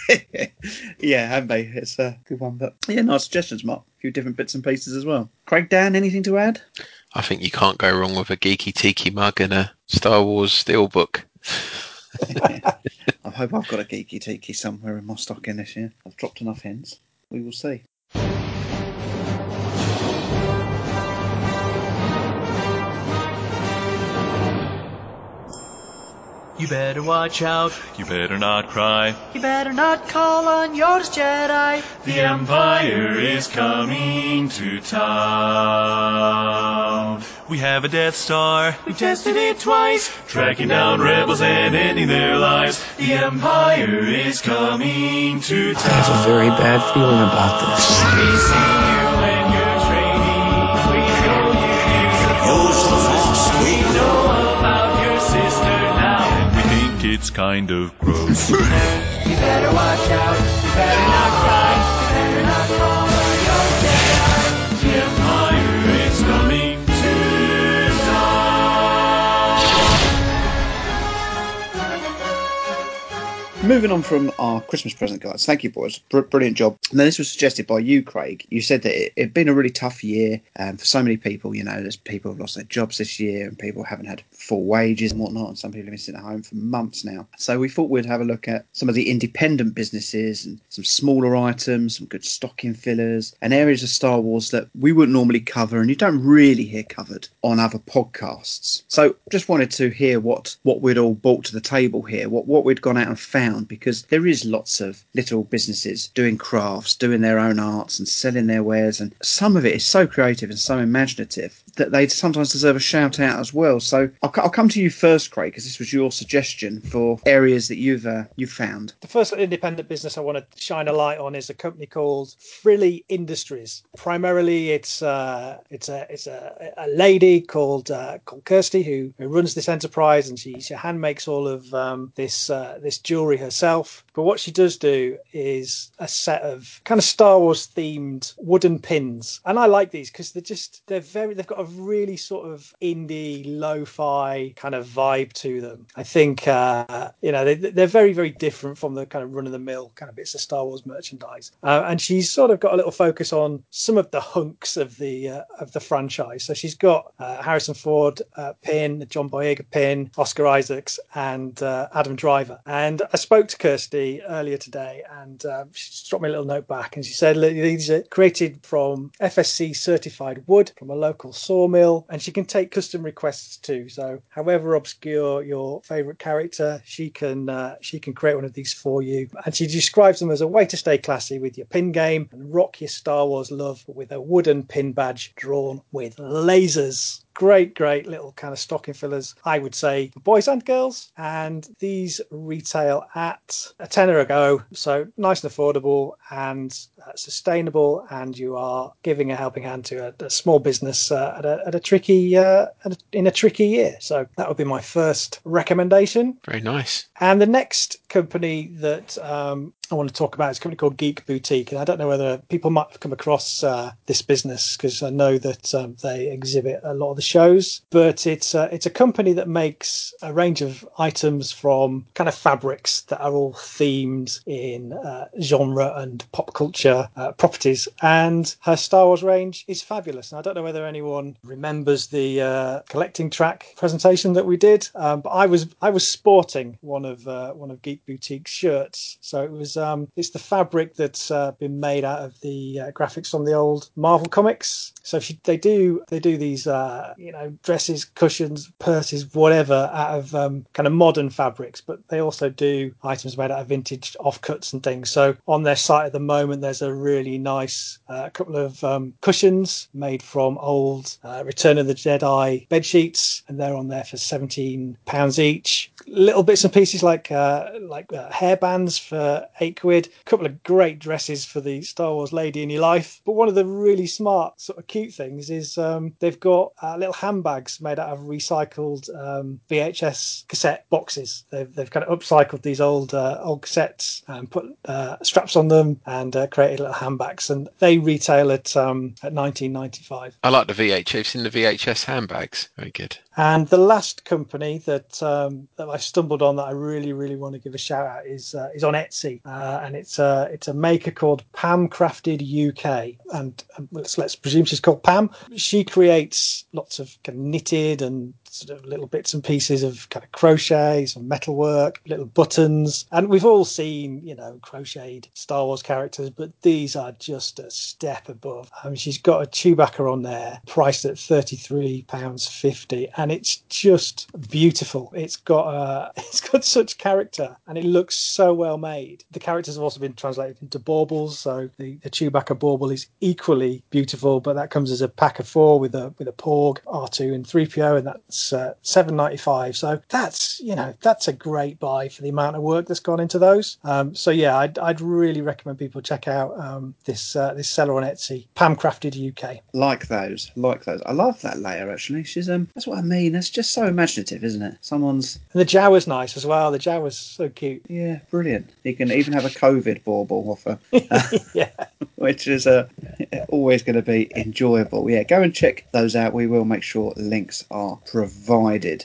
(laughs) yeah, have they? It's a good one, but yeah, nice suggestions, Mark. A few different bits and pieces as well. Craig, Dan, anything to add? I think you can't go wrong with a geeky tiki mug and a Star Wars steelbook. (laughs) I hope I've got a geeky tiki somewhere in my stocking this year. I've dropped enough hints. We will see. You better watch out. You better not cry. You better not call on Yoda's Jedi. The Empire is coming to town. We have a Death Star. We've tested it twice. Tracking down rebels and ending their lives. The Empire is coming to town. I have a very bad feeling about this. It's kind of gross. (laughs) You better watch out. You better not cry. You better not call on Yoda's Jedi. the Empire is coming to Moving on from our Christmas present guides, thank you, boys. Br- brilliant job. Now, this was suggested by you, Craig. You said that it had been a really tough year um, for so many people. You know, there's people who've lost their jobs this year, and people haven't had full wages and whatnot, and some people have been sitting at home for months now. So we thought we'd have a look at some of the independent businesses and some smaller items, some good stocking fillers, and areas of Star Wars that we wouldn't normally cover, and you don't really hear covered on other podcasts. So just wanted to hear what what we'd all brought to the table here, what what we'd gone out and found, because there is lots of little businesses doing crafts, doing their own arts, and selling their wares, and some of it is so creative and so imaginative that they sometimes deserve a shout out as well. So I'll, I'll come to you first, Craig, because this was your suggestion for areas that you've uh, you've found. The first independent business I want to shine a light on is a company called Frilly Industries. Primarily, it's uh, it's a it's a, a lady called uh, called Kirsty who, who runs this enterprise, and she she hand makes all of um, this uh, this jewelry herself. But what she does do is a set of kind of Star Wars themed wooden pins, and I like these because they're just they're very they've got a really sort of indie lo-fi kind of vibe to them. I think uh, you know they, they're very very different from the kind of run of the mill kind of bits of Star Wars merchandise, uh, and she's sort of got a little focus on some of the hunks of the uh, of the franchise. So she's got uh, Harrison Ford uh, pin, John Boyega pin, Oscar Isaacs, and uh, Adam Driver. And I spoke to Kirsty earlier today, and um, she dropped me a little note back, and she said these are created from FSC certified wood from a local sawmill, and she can take custom requests too. So, however obscure your favourite character, she can uh, she can create one of these for you. And she describes them as a way to stay classy with your pin game and rock your Star Wars love with a wooden pin badge drawn with lasers great, great little kind of stocking fillers, I would say, boys and girls. And these retail at a tenner a go. So nice and affordable and uh, sustainable. And you are giving a helping hand to a, a small business uh, at, a, at a tricky, uh, at a, in a tricky year. So that would be my first recommendation. Very nice. And the next company that um, I want to talk about is a company called Geek Boutique, and I don't know whether people might have come across uh, this business because I know that um, they exhibit a lot of the shows. But it's uh, it's a company that makes a range of items from kind of fabrics that are all themed in uh, genre and pop culture uh, properties. And her Star Wars range is fabulous. And I don't know whether anyone remembers the uh, collecting track presentation that we did, um, but I was I was sporting one of uh, one of Geek Boutique's shirts, so it was um, it's the fabric that's uh, been made out of the uh, graphics from the old Marvel comics. So she, they do they do these uh, you know dresses, cushions, purses, whatever out of um, kind of modern fabrics, but they also do items made out of vintage offcuts and things. So on their site at the moment, there's a really nice uh, couple of um, cushions made from old uh, Return of the Jedi bed sheets, and they're on there for seventeen pounds each. Little bits and pieces like uh, like uh, hairbands for eight quid. A couple of great dresses for the Star Wars lady in your life. But one of the really smart, sort of cute things is um, they've got uh, little handbags made out of recycled um, VHS cassette boxes. They've, they've kind of upcycled these old uh, old cassettes and put uh, straps on them and uh, created little handbags. And they retail at um, at 19.95. I like the VHS. You've seen the VHS handbags. Very good. And the last company that um, that I stumbled on that I really really want to give a shout out is uh, is on Etsy, uh, and it's a it's a maker called Pam Crafted UK, and um, let's let's presume she's called Pam. She creates lots of kind of knitted and sort of little bits and pieces of kind of crochet, some metalwork, little buttons, and we've all seen you know crocheted Star Wars characters, but these are just a step above. I mean, she's got a Chewbacca on there, priced at thirty three pounds fifty and it's just beautiful. It's got uh, (laughs) it's got such character, and it looks so well made. The characters have also been translated into baubles, so the, the Chewbacca bauble is equally beautiful. But that comes as a pack of four with a with a Porg, R2, and 3PO, and that's uh, seven ninety five. So that's you know that's a great buy for the amount of work that's gone into those. Um, so yeah, I'd, I'd really recommend people check out um, this uh, this seller on Etsy, Pam Crafted UK. Like those, like those. I love that layer actually. She's um, that's what I mean. That's just so imaginative, isn't it? Someone's And the Jawa's nice as well. The Jawa's so cute. yeah, brilliant. You can even have a COVID bauble offer, (laughs) yeah. (laughs) which is uh, always going to be enjoyable. Yeah, go and check those out. We will make sure links are provided.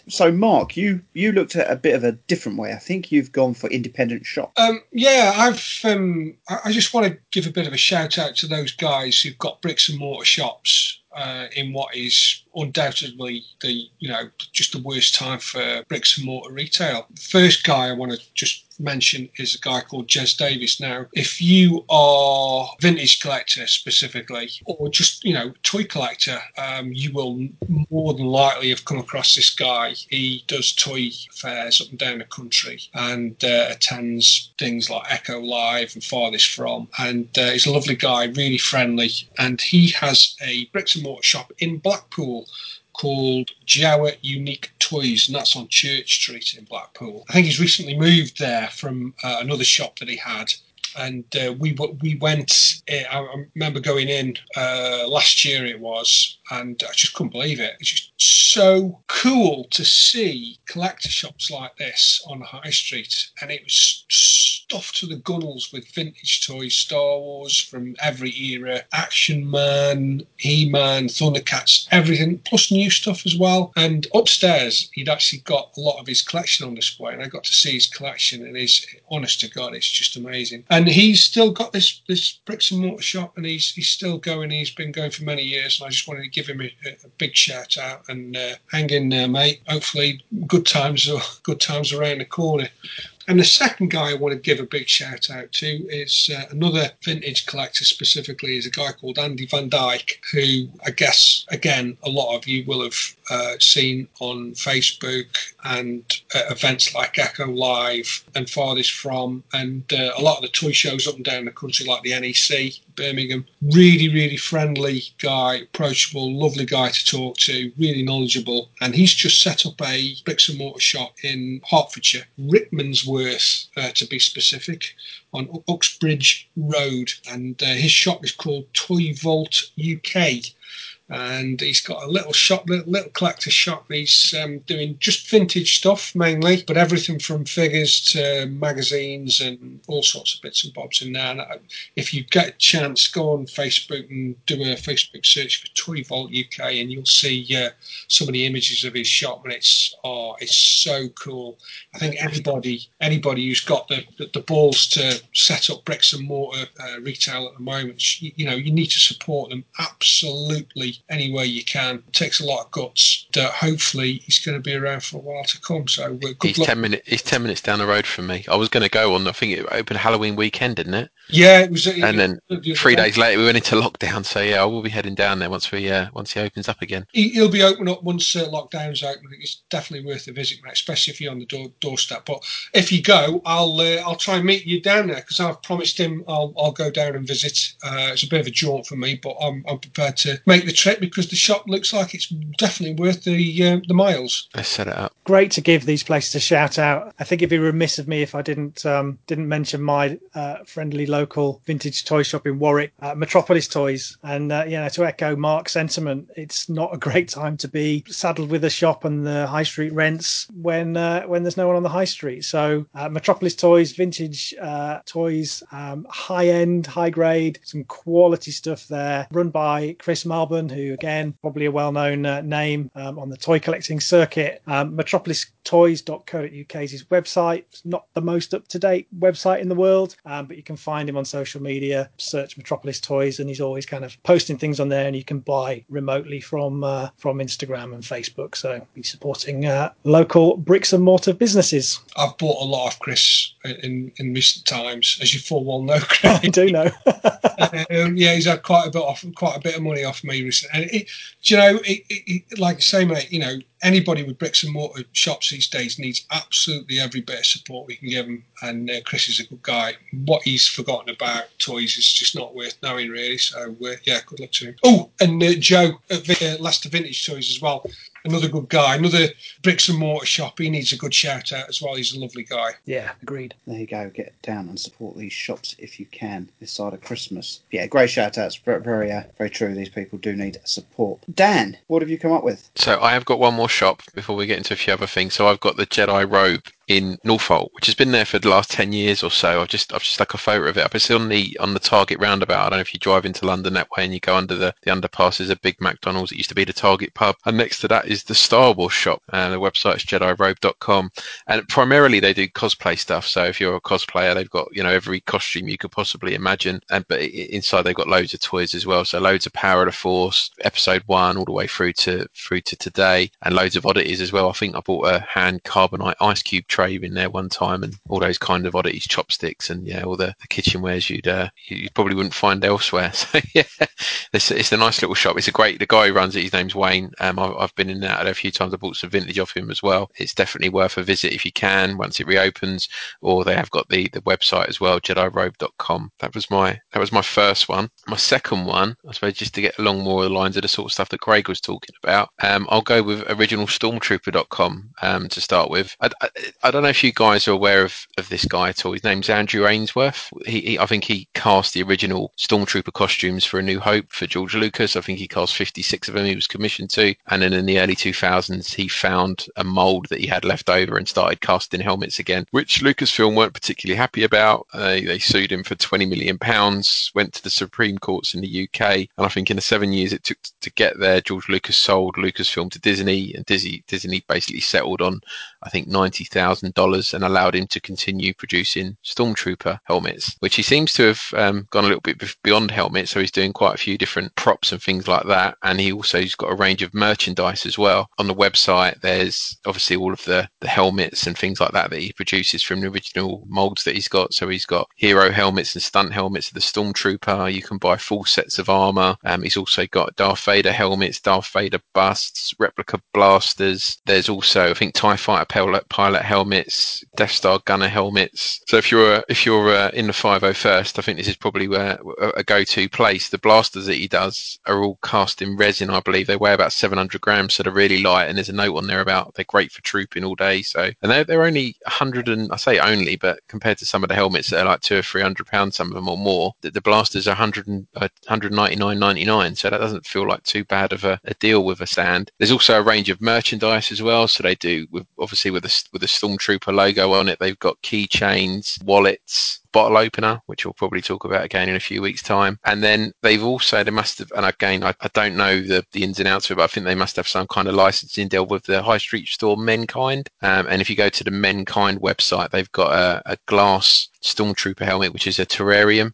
So, Mark, you you looked at a bit of a different way. I think you've gone for independent shop. Um, yeah, I've. Um, I just want to give a bit of a shout out to those guys who've got bricks and mortar shops uh, in what is undoubtedly the you know just the worst time for bricks and mortar retail. First guy I want to just mention is a guy called Jez Davis. Now, if you are vintage collector specifically, or just you know toy collector, um, you will more than likely have come across this guy. He does toy fairs up and down the country and uh, attends things like Echo Live and Farthest From, and uh, he's a lovely guy, really friendly, and he has a bricks and mortar shop in Blackpool called Jawa Unique Toys, and that's on Church Street in Blackpool. I think he's recently moved there from uh, another shop that he had. And uh, we we went. Uh, I remember going in uh, last year. It was, and I just couldn't believe it. It's just so cool to see collector shops like this on High Street, and it was stuffed to the gunnels with vintage toys, Star Wars from every era, Action Man, He Man, Thundercats, everything, plus new stuff as well. And upstairs, he'd actually got a lot of his collection on display, and I got to see his collection, and he's honest to God, it's just amazing. And he's still got this this bricks and mortar shop, and he's he's still going. He's been going for many years, and I just wanted to give him a, a big shout out and uh, hang in there, mate. Hopefully, good times are (laughs) good times around the corner. And the second guy I want to give a big shout out to is uh, another vintage collector specifically, is a guy called Andy Van Dyke, who I guess, again, a lot of you will have uh, seen on Facebook and uh, events like Echo Live and Farthest From, and uh, a lot of the toy shows up and down the country, like the NEC, Birmingham. Really, really friendly guy, approachable, lovely guy to talk to, really knowledgeable. And he's just set up a bricks and mortar shop in Hertfordshire, Rickmansworth uh, to be specific, on Uxbridge Road. And uh, his shop is called Toy Vault UK. And he's got a little shop, little, little collector shop. He's um, doing just vintage stuff mainly, but everything from figures to magazines and all sorts of bits and bobs in there. And if you get a chance, go on Facebook and do a Facebook search for Toy Vault UK, and you'll see uh, some of the images of his shop, and it's oh, it's so cool. I think anybody anybody who's got the, the, the balls to set up bricks and mortar uh, retail at the moment, you, you know, you need to support them absolutely any way you can. It takes a lot of guts. That hopefully he's going to be around for a while to come. So uh, good He's luck. ten minutes. He's ten minutes down the road from me. I was going to go on. I think it opened Halloween weekend, didn't it? Yeah, it was. It, And then it- three days later, we went into lockdown. So yeah, I will be heading down there once we uh, once he opens up again. He- He'll be open up once uh, lockdown's open. It's definitely worth a visit, mate, especially if you're on the door, doorstep. But if you go, I'll uh, I'll try and meet you down there because I've promised him I'll I'll go down and visit. Uh, it's a bit of a jaunt for me, but I'm I'm prepared to make the trip because the shop looks like it's definitely worth the uh, the miles. Let's set it up. great to give these places a shout out. I think it'd be remiss of me if I didn't um, didn't mention my uh, friendly local vintage toy shop in Warwick, uh, Metropolis Toys. And uh, you know, to echo Mark's sentiment, it's not a great time to be saddled with a shop and the high street rents when uh, when there's no one on the high street. So uh, Metropolis Toys, vintage uh, toys, um, high end, high grade, some quality stuff there, run by Chris Malburn, who again probably a well known uh, name um, on the toy collecting circuit. Um, metropolistoys.co.uk is his website. It's not the most up to date website in the world, um, but you can find him on social media. Search Metropolis Toys, and he's always kind of posting things on there, and you can buy remotely from uh, from Instagram and Facebook. So he's supporting uh, local bricks and mortar businesses. I've bought a lot of Chris in in recent times, as you full well know, Chris. (laughs) I do know. (laughs) um, yeah, he's had quite a bit off, quite a bit of money off me recently. And it, you know, it, it, like I say, mate, you know, anybody with bricks and mortar shops these days needs absolutely every bit of support we can give them. And uh, Chris is a good guy. What he's forgotten about toys is just not worth knowing, really. So uh, yeah, good luck to him. Oh, and uh, Joe at Vi- uh, Leicester Vintage Toys as well. Another good guy. Another bricks and mortar shop. He needs a good shout out as well. He's a lovely guy. Yeah, agreed. There you go. Get down and support these shops if you can this side of Christmas. Yeah, great shout outs. Very, very, uh, very true. These people do need support. Dan, what have you come up with? So I have got one more shop before we get into a few other things. So I've got the Jedi Robe in Northolt, which has been there for the last ten years or so. I've just I've just stuck a photo of it up. It's on the on the Target roundabout. I don't know if you drive into London that way and you go under the, the underpass. There's a big McDonald's. It used to be the Target pub, and next to that is the Star Wars shop. And the website is JediRobe.com. And primarily they do cosplay stuff. So if you're a cosplayer, they've got you know every costume you could possibly imagine. And but inside they've got loads of toys as well. So loads of Power of the Force, Episode One, all the way through to through to today, and loads of oddities as well. I think I bought a hand carbonite ice cube tray in there one time, and all those kind of oddities, chopsticks, and yeah, all the, the kitchenwares you'd uh, you, probably wouldn't find elsewhere. (laughs) So yeah, it's, it's a nice little shop. It's a great. The guy who runs it, his name's Wayne. Um, I've, I've been in there a few times. I bought some vintage off him as well. It's definitely worth a visit if you can once it reopens, or they have got the the website as well, JediRobe.com. That was my that was my first one. My second one, I suppose, just to get along more of the lines of the sort of stuff that Craig was talking about. Um, I'll go with originalstormtrooper.com um, to start with. I, I, I don't know if you guys are aware of, of this guy at all. His name's Andrew Ainsworth. He, he, I think he cast the original Stormtrooper costumes for A New Hope for George Lucas. I think he cast 56 of them he was commissioned to. And then in the early 2000s, he found a mold that he had left over and started casting helmets again, which Lucasfilm weren't particularly happy about. Uh, they sued him for 20 million pounds, went to the Supreme Courts in the UK. And I think in the seven years it took to get there, George Lucas sold Lucasfilm to Disney and Disney, Disney basically settled on, I think, $90,000 and allowed him to continue producing Stormtrooper helmets, which he seems to have um, gone a little bit beyond helmets. So he's doing quite a few different props and things like that. And he also has got a range of merchandise as well. On the website, there's obviously all of the, the helmets and things like that that he produces from the original molds that he's got. So he's got hero helmets and stunt helmets of the Stormtrooper. You can buy full sets of armor. Um, he's also got Darth Vader helmets, Darth Vader busts, replica blasters. There's also, I think, TIE Fighter pilot, pilot helmets, Death Star gunner helmets. So if you're if you're uh, in the 501st, I think this is probably where a go-to place. The blasters that he does are all cast in resin, I believe. They weigh about 700 grams, so they're really light. And there's a note on there about they're great for trooping all day. So and they're, they're only 100 and I say only, but compared to some of the helmets that are like two or three hundred pounds, some of them or more, the, the blasters are 100 and, uh, 199.99. So that doesn't feel like too bad of a, a deal with a stand. There's also a range of merchandise as well. So they do with obviously with a with a stormtrooper logo on it. They've got keychains, wallets, bottle opener, which we'll probably talk about again in a few weeks' time. And then they've also they must have, and again I, I don't know the, the ins and outs of it, but I think they must have some kind of licensing deal with the high street store Menkind. Um, and if you go to the Menkind website, they've got a, a glass stormtrooper helmet, which is a terrarium,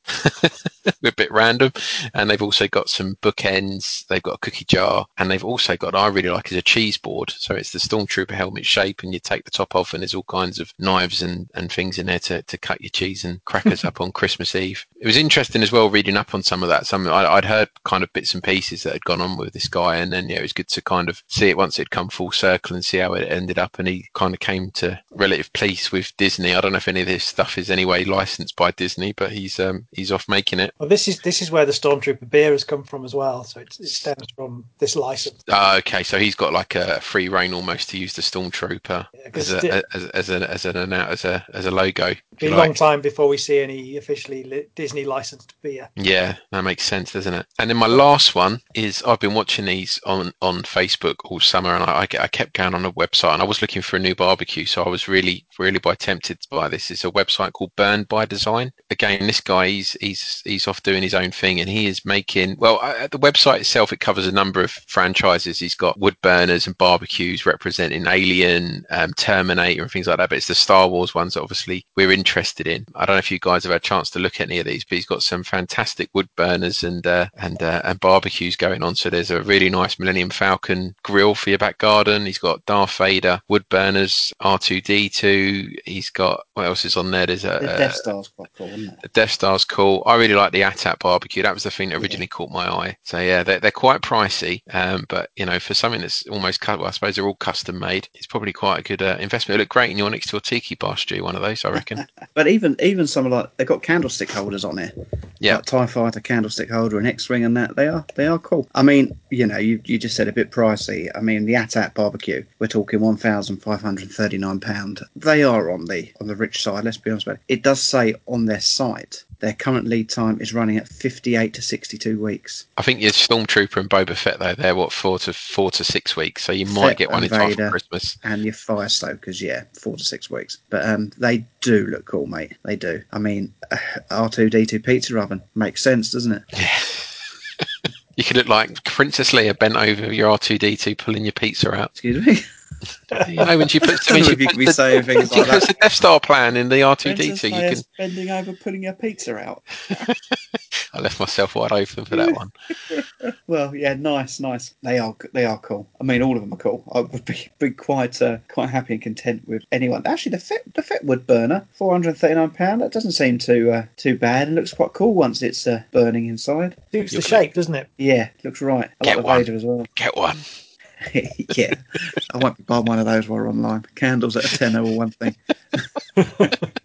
(laughs) a bit random. And they've also got some bookends. They've got a cookie jar, and they've also got I really like is a cheese board. So it's the stormtrooper helmet shape, and you take the top off, and there's all kinds of knives and, and things in there to, to cut your cheese and crackers (laughs) up on Christmas Eve. It was interesting as well reading up on some of that. Some I, would heard kind of bits and pieces that had gone on with this guy, and then yeah, it was good to kind of see it once it'd come full circle and see how it ended up. And he kind of came to relative peace with Disney. I don't know if any of this stuff is anyway licensed by Disney, but he's um, he's off making it. Well, this is this is where the Stormtrooper beer has come from as well. So it, it stems from this license. Uh, okay, so he's got like a free reign almost to use the Stormtrooper yeah, as, a, as, as, a, as, an, as a as a logo. Be a like. long time before we see any officially li- Disney licensed beer. Yeah, that makes sense, doesn't it? And then my last one is I've been watching these on on Facebook all summer, and I, I kept going on a website, and I was looking for a new barbecue, so I was really really by tempted by this. It's a website called Burned by Design. Again, this guy he's he's he's off doing his own thing, and he is making well at the website itself. It covers a number of franchises. He's got wood burners and barbecues representing Alien, um, Terminator, and things like that. But it's the Star Wars ones that obviously we're interested in. I don't know if you guys have had a chance to look at any of these, but he's got some fantastic wood burners and uh, and uh, and barbecues going on. So there's a really nice Millennium Falcon grill for your back garden. He's got Darth Vader wood burners, R2D2. He's got what else is on there? There's a the Death Star's quite cool, isn't it? The Death Star's cool. I really like the AT-AT barbecue. That was the thing that originally yeah. caught my eye. So yeah, they're, they're quite pricey, um, but you know, for something that's almost well, I suppose they're all custom made. It's probably quite a good uh, investment. It look great in your next to a tiki bar, Stu. One of those, I reckon. (laughs) but even even some of like they've got candlestick holders on there. Yeah, like Tie Fighter candlestick holder and X-wing and that. They are they are cool. I mean, you know, you you just said a bit pricey. I mean, the AT-AT barbecue, we're talking one thousand five hundred thirty-nine pound. They are on the on the rich side. Let's be honest about it. It does say on their site their current lead time is running at 58 to 62 weeks. I think your Stormtrooper and Boba Fett though they're what four to four to six weeks, so you might Fett get one in time for Christmas. And your Fire Stokers, yeah, four to six weeks. But um, they do look cool, mate. They do. I mean, (sighs) R two D two pizza oven makes sense, doesn't it? Yeah. (laughs) you could look like Princess Leia bent over your R two D two pulling your pizza out. Excuse me. (laughs) you know, when she puts, when she puts, the, saying things like puts the Death Star plan in the R2D2, you can bending over, pulling your pizza out. (laughs) I left myself wide open for that (laughs) one. well, yeah, nice, nice. They are, they are cool. I mean, all of them are cool. I would be, be quite, uh, quite happy and content with anyone. Actually, the Fett, the Fett burner, four hundred thirty-nine pound. That doesn't seem too, uh, too bad, and looks quite cool once it's uh, burning inside. Suits the shape, doesn't it? Yeah, looks right. I Get like the one. Vader as well. Get one. (laughs) yeah, I won't be buying one of those while we're online. Candles at a tenner or one thing. (laughs)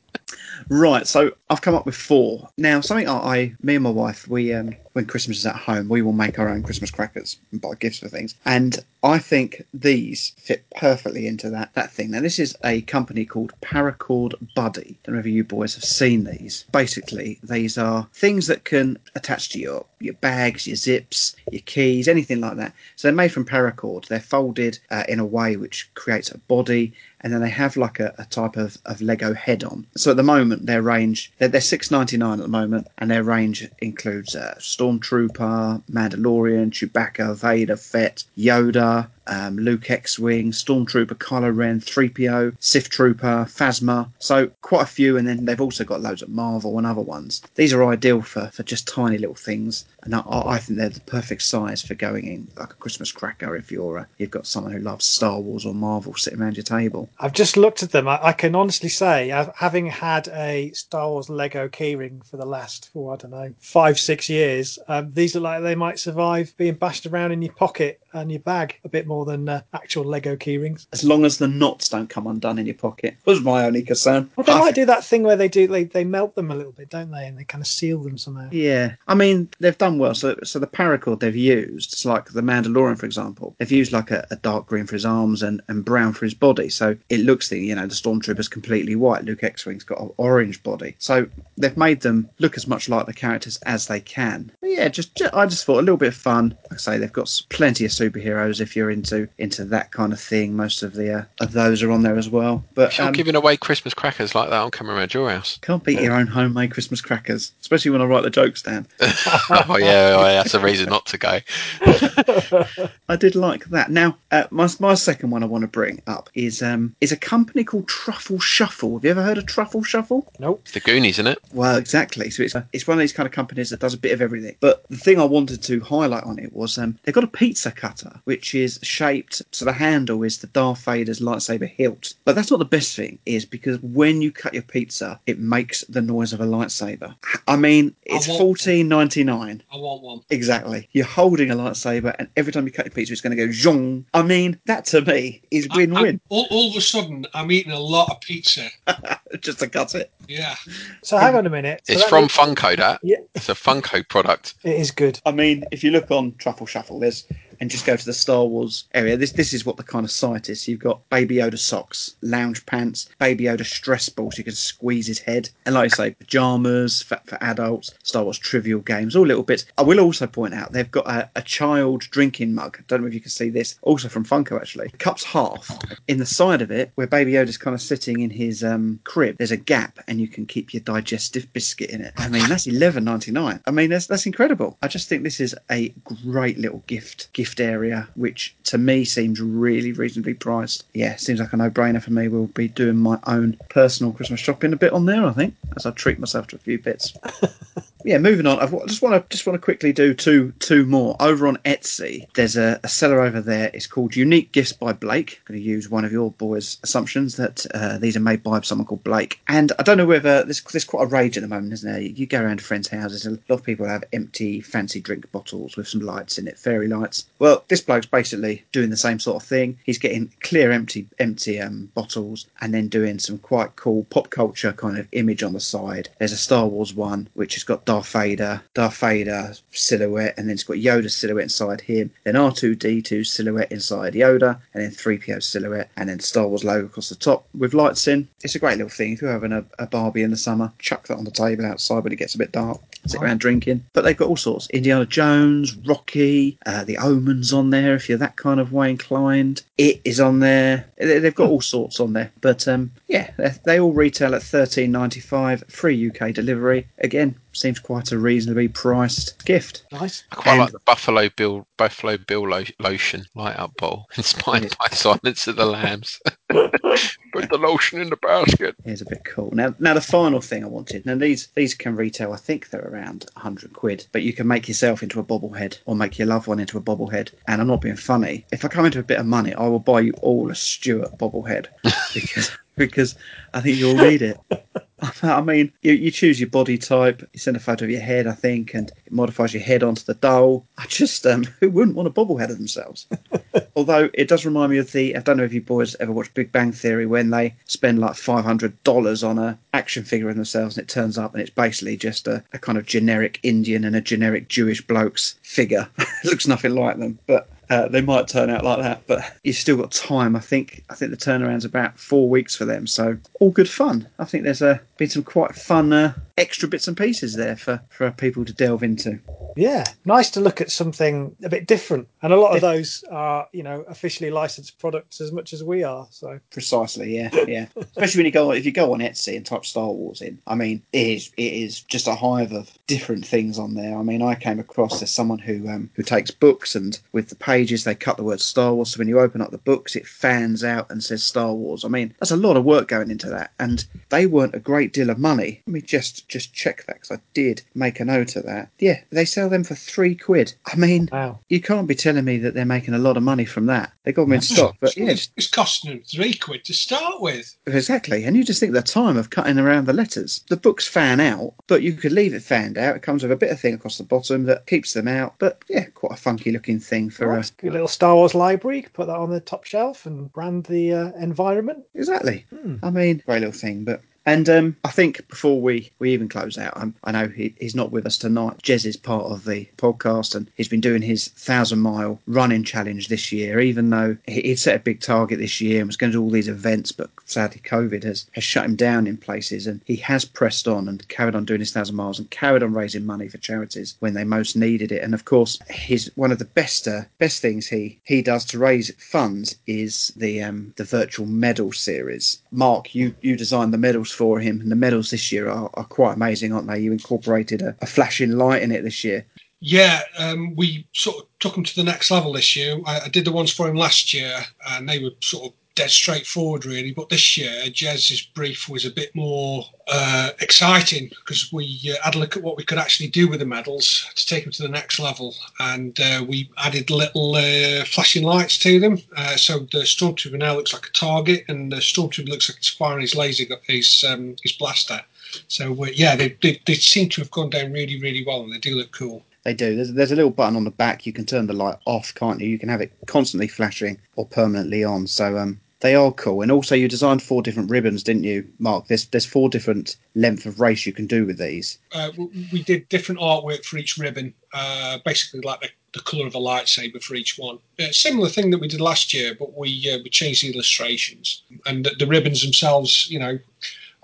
right, so I've come up with four. Now, something I, I me and my wife, we um, when Christmas is at home, we will make our own Christmas crackers and buy gifts for things. And I think these fit perfectly into that that thing. Now, this is a company called Paracord Buddy. I don't know if you boys have seen these. Basically, these are things that can attach to your your bags, your zips, your keys, anything like that. So they're made from paracord. They're folded uh, in a way which creates a body, and then they have like a, a type of, of Lego head on. So at the moment, their range they're, they're six ninety nine at the moment, and their range includes uh, Stormtrooper, Mandalorian, Chewbacca, Vader, Fett, Yoda. Um, Luke X-wing, Stormtrooper, Kylo Ren, 3PO, Sith Trooper, Phasma. So quite a few, and then they've also got loads of Marvel and other ones. These are ideal for, for just tiny little things, and I, I think they're the perfect size for going in like a Christmas cracker if you're uh, you've got someone who loves Star Wars or Marvel sitting around your table. I've just looked at them. I, I can honestly say, having had a Star Wars Lego keyring for the last, oh, I don't know, five, six years, um, these are like they might survive being bashed around in your pocket and your bag a bit more than uh, actual Lego keyrings. As long as the knots don't come undone in your pocket, was my only concern. Well, they might do that thing where they do they, they melt them a little bit, don't they? And they kind of seal them somehow. Yeah, I mean they've done well. So, so the paracord they've used, it's like the Mandalorian, for example, they've used like a, a dark green for his arms and, and brown for his body. So it looks the you know the stormtrooper's completely white. Luke X-wing's got an orange body. So they've made them look as much like the characters as they can. But yeah, just, ju- I just thought a little bit of fun. Like I say, they've got plenty of superheroes if you're into into that kind of thing. Most of the uh, of those are on there as well. But If you're um, giving away Christmas crackers like that, on camera coming around your house. can't beat your own homemade Christmas crackers, especially when I write the jokes down. (laughs) oh yeah, well, that's a reason not to go. (laughs) I did like that. Now, uh, my my second one I want to bring up is um is a company called Truffle Shuffle. Have you ever heard of Truffle Shuffle? Nope. It's the Goonies, isn't it? Well, exactly. So it's a, it's one of these kind of companies that does a bit of everything. But the thing I wanted to highlight on it was um, they've got a pizza cutter which is shaped so the handle is the Darth Vader's lightsaber hilt. But that's not the best thing, is because when you cut your pizza, it makes the noise of a lightsaber. I mean, it's fourteen ninety nine. I want one. Exactly. You're holding a lightsaber, and every time you cut your pizza, it's going to go zhong. I mean, that to me is win-win. All, all of a sudden, I'm eating a lot of pizza. (laughs) Just to cut it. Yeah. So hang on a minute. So It's from means- Funko. That Yeah. it's a Funko product. It is good. I mean, if you look on Truffle Shuffle, there's and just go to the Star Wars area. This this is what the kind of site is. You've got Baby Yoda socks, lounge pants, Baby Yoda stress balls. You can squeeze his head, and like I say, pajamas for, for adults, Star Wars trivial games, all little bits. I will also point out they've got a, a child drinking mug. Don't know if you can see this. Also from Funko, actually. Cup's half. In the side of it, where Baby Yoda's kind of sitting in his um, crib, there's a gap, and you can keep your digestive biscuit in it. I mean, that's eleven ninety nine. I mean, that's that's incredible. I just think this is a great little gift gift area, which to me seems really reasonably priced. Yeah, seems like a no brainer for me. We'll be doing my own personal Christmas shopping a bit on there, I think, as I treat myself to a few bits. (laughs) yeah, moving on. I've, just want to just want to quickly do two two more over on Etsy. There's a, a seller over there. It's called Unique Gifts by Blake. I'm going to use one of your boys' assumptions that uh, these are made by someone called Blake. And I don't know whether there's there's quite a rage at the moment, isn't there? You go around to friends' houses, and a lot of people have empty fancy drink bottles with some lights in it, fairy lights. Well, this bloke's basically doing the same sort of thing. He's getting clear empty empty um, bottles and then doing some quite cool pop culture kind of image on the side. There's a Star Wars one which has got Darth Vader, Darth Vader silhouette, and then it's got Yoda silhouette inside him. Then R2D2 silhouette inside Yoda, and then 3PO silhouette, and then Star Wars logo across the top with lights in. It's a great little thing. If you're having a, a Barbie in the summer, chuck that on the table outside when it gets a bit dark. Sit around drinking. But they've got all sorts. Indiana Jones, Rocky, uh, the Omens on there if you're that kind of way inclined. It is on there. They- They've got all sorts on there. But um, yeah, they, they all retail at thirteen ninety five, free UK delivery. Again, seems quite a reasonably priced gift. Nice. I quite like the Buffalo Bill Buffalo Bill lo- lotion light up bowl (laughs) inspired by Silence of the Lambs. (laughs) Put the lotion in the basket. Here's a bit cool. Now, now the final thing I wanted. Now these these can retail. I think they're around 100 quid, but you can make yourself into a bobblehead or make your loved one into a bobblehead. And I'm not being funny. If I come into a bit of money, I will buy you all a Stuart bobblehead (laughs) because because I think you'll need it. (laughs) I mean, you, you choose your body type, you send a photo of your head, I think, and it modifies your head onto the doll. I just, um, (laughs) who wouldn't want a bobblehead of themselves? (laughs) Although it does remind me of the, I don't know if you boys ever watched Big Bang Theory when they spend like $500 on a action figure of themselves and it turns up and it's basically just a, a kind of generic Indian and a generic Jewish bloke's figure. it looks nothing like them, but uh, they might turn out like that, but you've still got time. I think I think the turnaround's about four weeks for them, so all good fun. I think there's uh, been some quite fun uh, extra bits and pieces there for, for people to delve into. Yeah, nice to look at something a bit different, and a lot of those are you know officially licensed products as much as we are. So Precisely, yeah, yeah. (laughs) Especially when you go if you go on Etsy and type Star Wars in. I mean, it is it is just a hive of different things on there. I mean, I came across there's someone who um, who takes books and with the pages they cut the word Star Wars. So when you open up the books, it fans out and says Star Wars. I mean, that's a lot of work going into that, and they weren't a great deal of money. Let me just just check that because I did make a note of that. Yeah, they sell them for three quid. I mean, wow. you can't be telling me that they're making a lot of money from that. They got them in stock, but yeah, It's, it's costing them three quid to start with. Exactly, and you just think the time of cutting around the letters. The books fan out, but you could leave it fanned out. It comes with a bit of thing across the bottom that keeps them out. But yeah, quite a funky looking thing for Well, a little Star Wars library. Put that on the top shelf and brand the uh, environment. Exactly. I mean, great little thing, but. And um, I think before we, we even close out, um, I know he, he's not with us tonight. Jez is part of the podcast and he's been doing his thousand mile running challenge this year, even though he, he'd set a big target this year and was going to do all these events, but sadly COVID has, has shut him down in places. And he has pressed on and carried on doing his thousand miles and carried on raising money for charities when they most needed it. And of course, his one of the best uh, best things he, he does to raise funds is the um, the virtual medal series. Mark, you, you designed the medals for him, and the medals this year are, are quite amazing, aren't they? You incorporated a, a flashing light in it this year. Yeah, um, we sort of took him to the next level this year. I, I did the ones for him last year, and they were sort of dead straightforward, really. But this year, Jez's brief was a bit more uh, exciting because we uh, had a look at what we could actually do with the medals to take them to the next level, and uh, we added little uh, flashing lights to them. Uh, so the stormtrooper now looks like a target, and the stormtrooper looks like it's firing his laser, his um, his blaster. So uh, yeah, they, they they seem to have gone down really, really well, and they do look cool. They do. There's, there's a little button on the back. You can turn the light off, can't you? You can have it constantly flashing or permanently on. So um, they are cool. And also, you designed four different ribbons, didn't you, Mark? There's there's four different length of race you can do with these. uh, we did different artwork for each ribbon, uh, basically like the, the colour of a lightsaber for each one. Uh, similar thing that we did last year, but we uh, we changed the illustrations and the, the ribbons themselves. You know,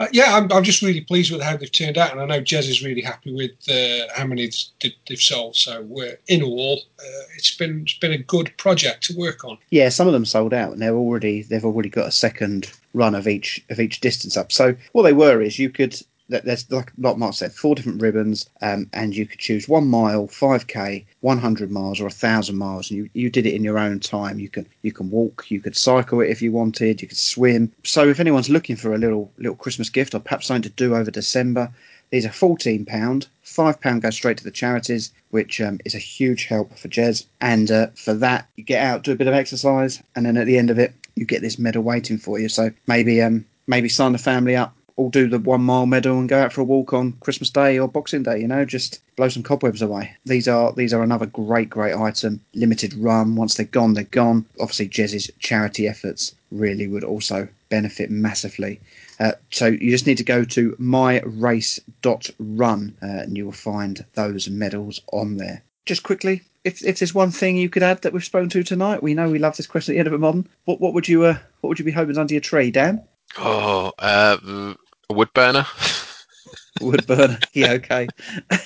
uh, yeah, I'm, I'm just really pleased with how they've turned out, and I know Jez is really happy with uh, how many they've, sold. So in all, uh, it's been it's been a good project to work on. Yeah, some of them sold out, and they're already they've already got a second run of each of each distance up. So what they were is you could there's like like Mark said, four different ribbons, um, and you could choose one mile, five k, one hundred miles, or a thousand miles, and you, you did it in your own time. You can you can walk, you could cycle it if you wanted, you could swim. So if anyone's looking for a little little Christmas gift or perhaps something to do over December, these are fourteen pound. Five pound goes straight to the charities, which um, is a huge help for Jez. And uh, for that, you get out, do a bit of exercise, and then at the end of it, you get this medal waiting for you. So maybe um maybe sign the family up all do the one mile medal and go out for a walk on Christmas Day or Boxing Day. You know, just blow some cobwebs away. These are these are another great great item. Limited run. Once they're gone, they're gone. Obviously, Jez's charity efforts really would also benefit massively. Uh, so you just need to go to myrace.run uh, and you will find those medals on there. Just quickly, if, if there's one thing you could add that we've spoken to tonight, we know we love this question at the end of a modern. What what would you uh, what would you be hoping under your tree, Dan? Oh, uh, a wood burner. (laughs) Wood burner. yeah, okay.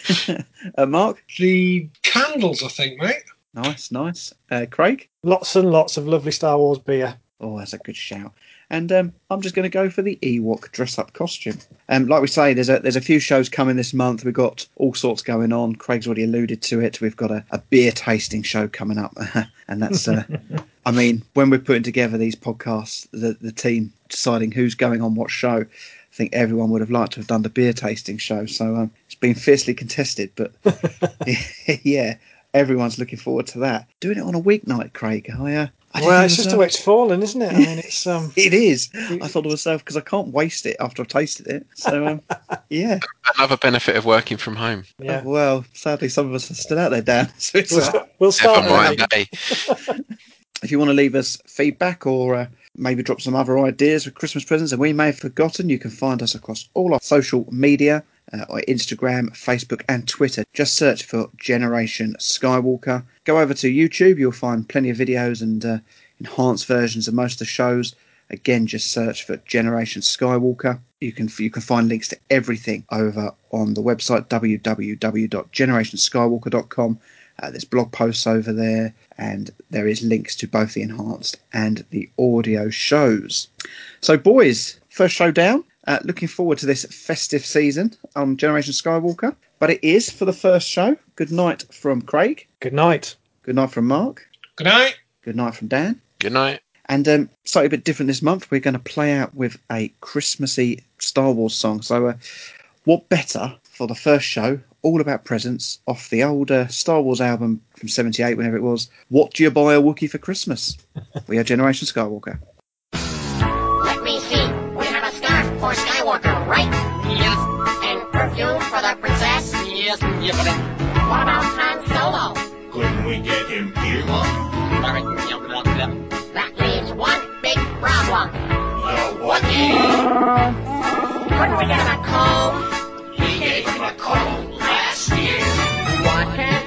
(laughs) uh, Mark? The candles, I think, mate. Nice, nice. Uh, Craig? Lots and lots of lovely Star Wars beer. Oh, that's a good shout. And um, I'm just going to go for the Ewok dress-up costume. Um, like we say, there's a there's a few shows coming this month. We've got all sorts going on. Craig's already alluded to it. We've got a, a beer tasting show coming up, (laughs) and that's. Uh, I mean, when we're putting together these podcasts, the the team deciding who's going on what show, I think everyone would have liked to have done the beer tasting show. So um, it's been fiercely contested, but (laughs) (laughs) yeah, everyone's looking forward to that. Doing it on a weeknight, Craig. I uh, I Well, it's just was the way it's fallen, isn't it? I mean, it's (laughs) um, It is. I thought to myself because I can't waste it after I've tasted it. So um, yeah. Another benefit of working from home. Yeah. Well, sadly, some of us are still out there, Dan. So it's, uh, we'll start Never mind, early. if you want to leave us feedback or uh, maybe drop some other ideas for Christmas presents that we may have forgotten, you can find us across all our social media. Uh, Instagram, Facebook, and Twitter. Just search for Generation Skywalker. Go over to YouTube, you'll find plenty of videos and uh, enhanced versions of most of the shows. Again, just search for Generation Skywalker. You can you can find links to everything over on the website www.generationskywalker.com. Uh, there's blog posts over there, and there is links to both the enhanced and the audio shows. So, boys, first show down. Uh, looking forward to this festive season on Generation Skywalker. But it is for the first show. Good night from Craig. Good night. Good night from Mark. Good night. Good night from Dan. Good night. And um, slightly a bit different this month. We're going to play out with a Christmassy Star Wars song. So, uh, what better for the first show, all about presents, off the old uh, Star Wars album from '78, whenever it was. What do you buy a Wookiee for Christmas? we are Generation Skywalker. Let me see. We have a scarf for Skywalker, right? Yes. And perfume for the princess? Yes. Yes. What about Han Solo? Couldn't we get him earmuffs? That leaves one big problem. The what? Couldn't we get him a comb? What can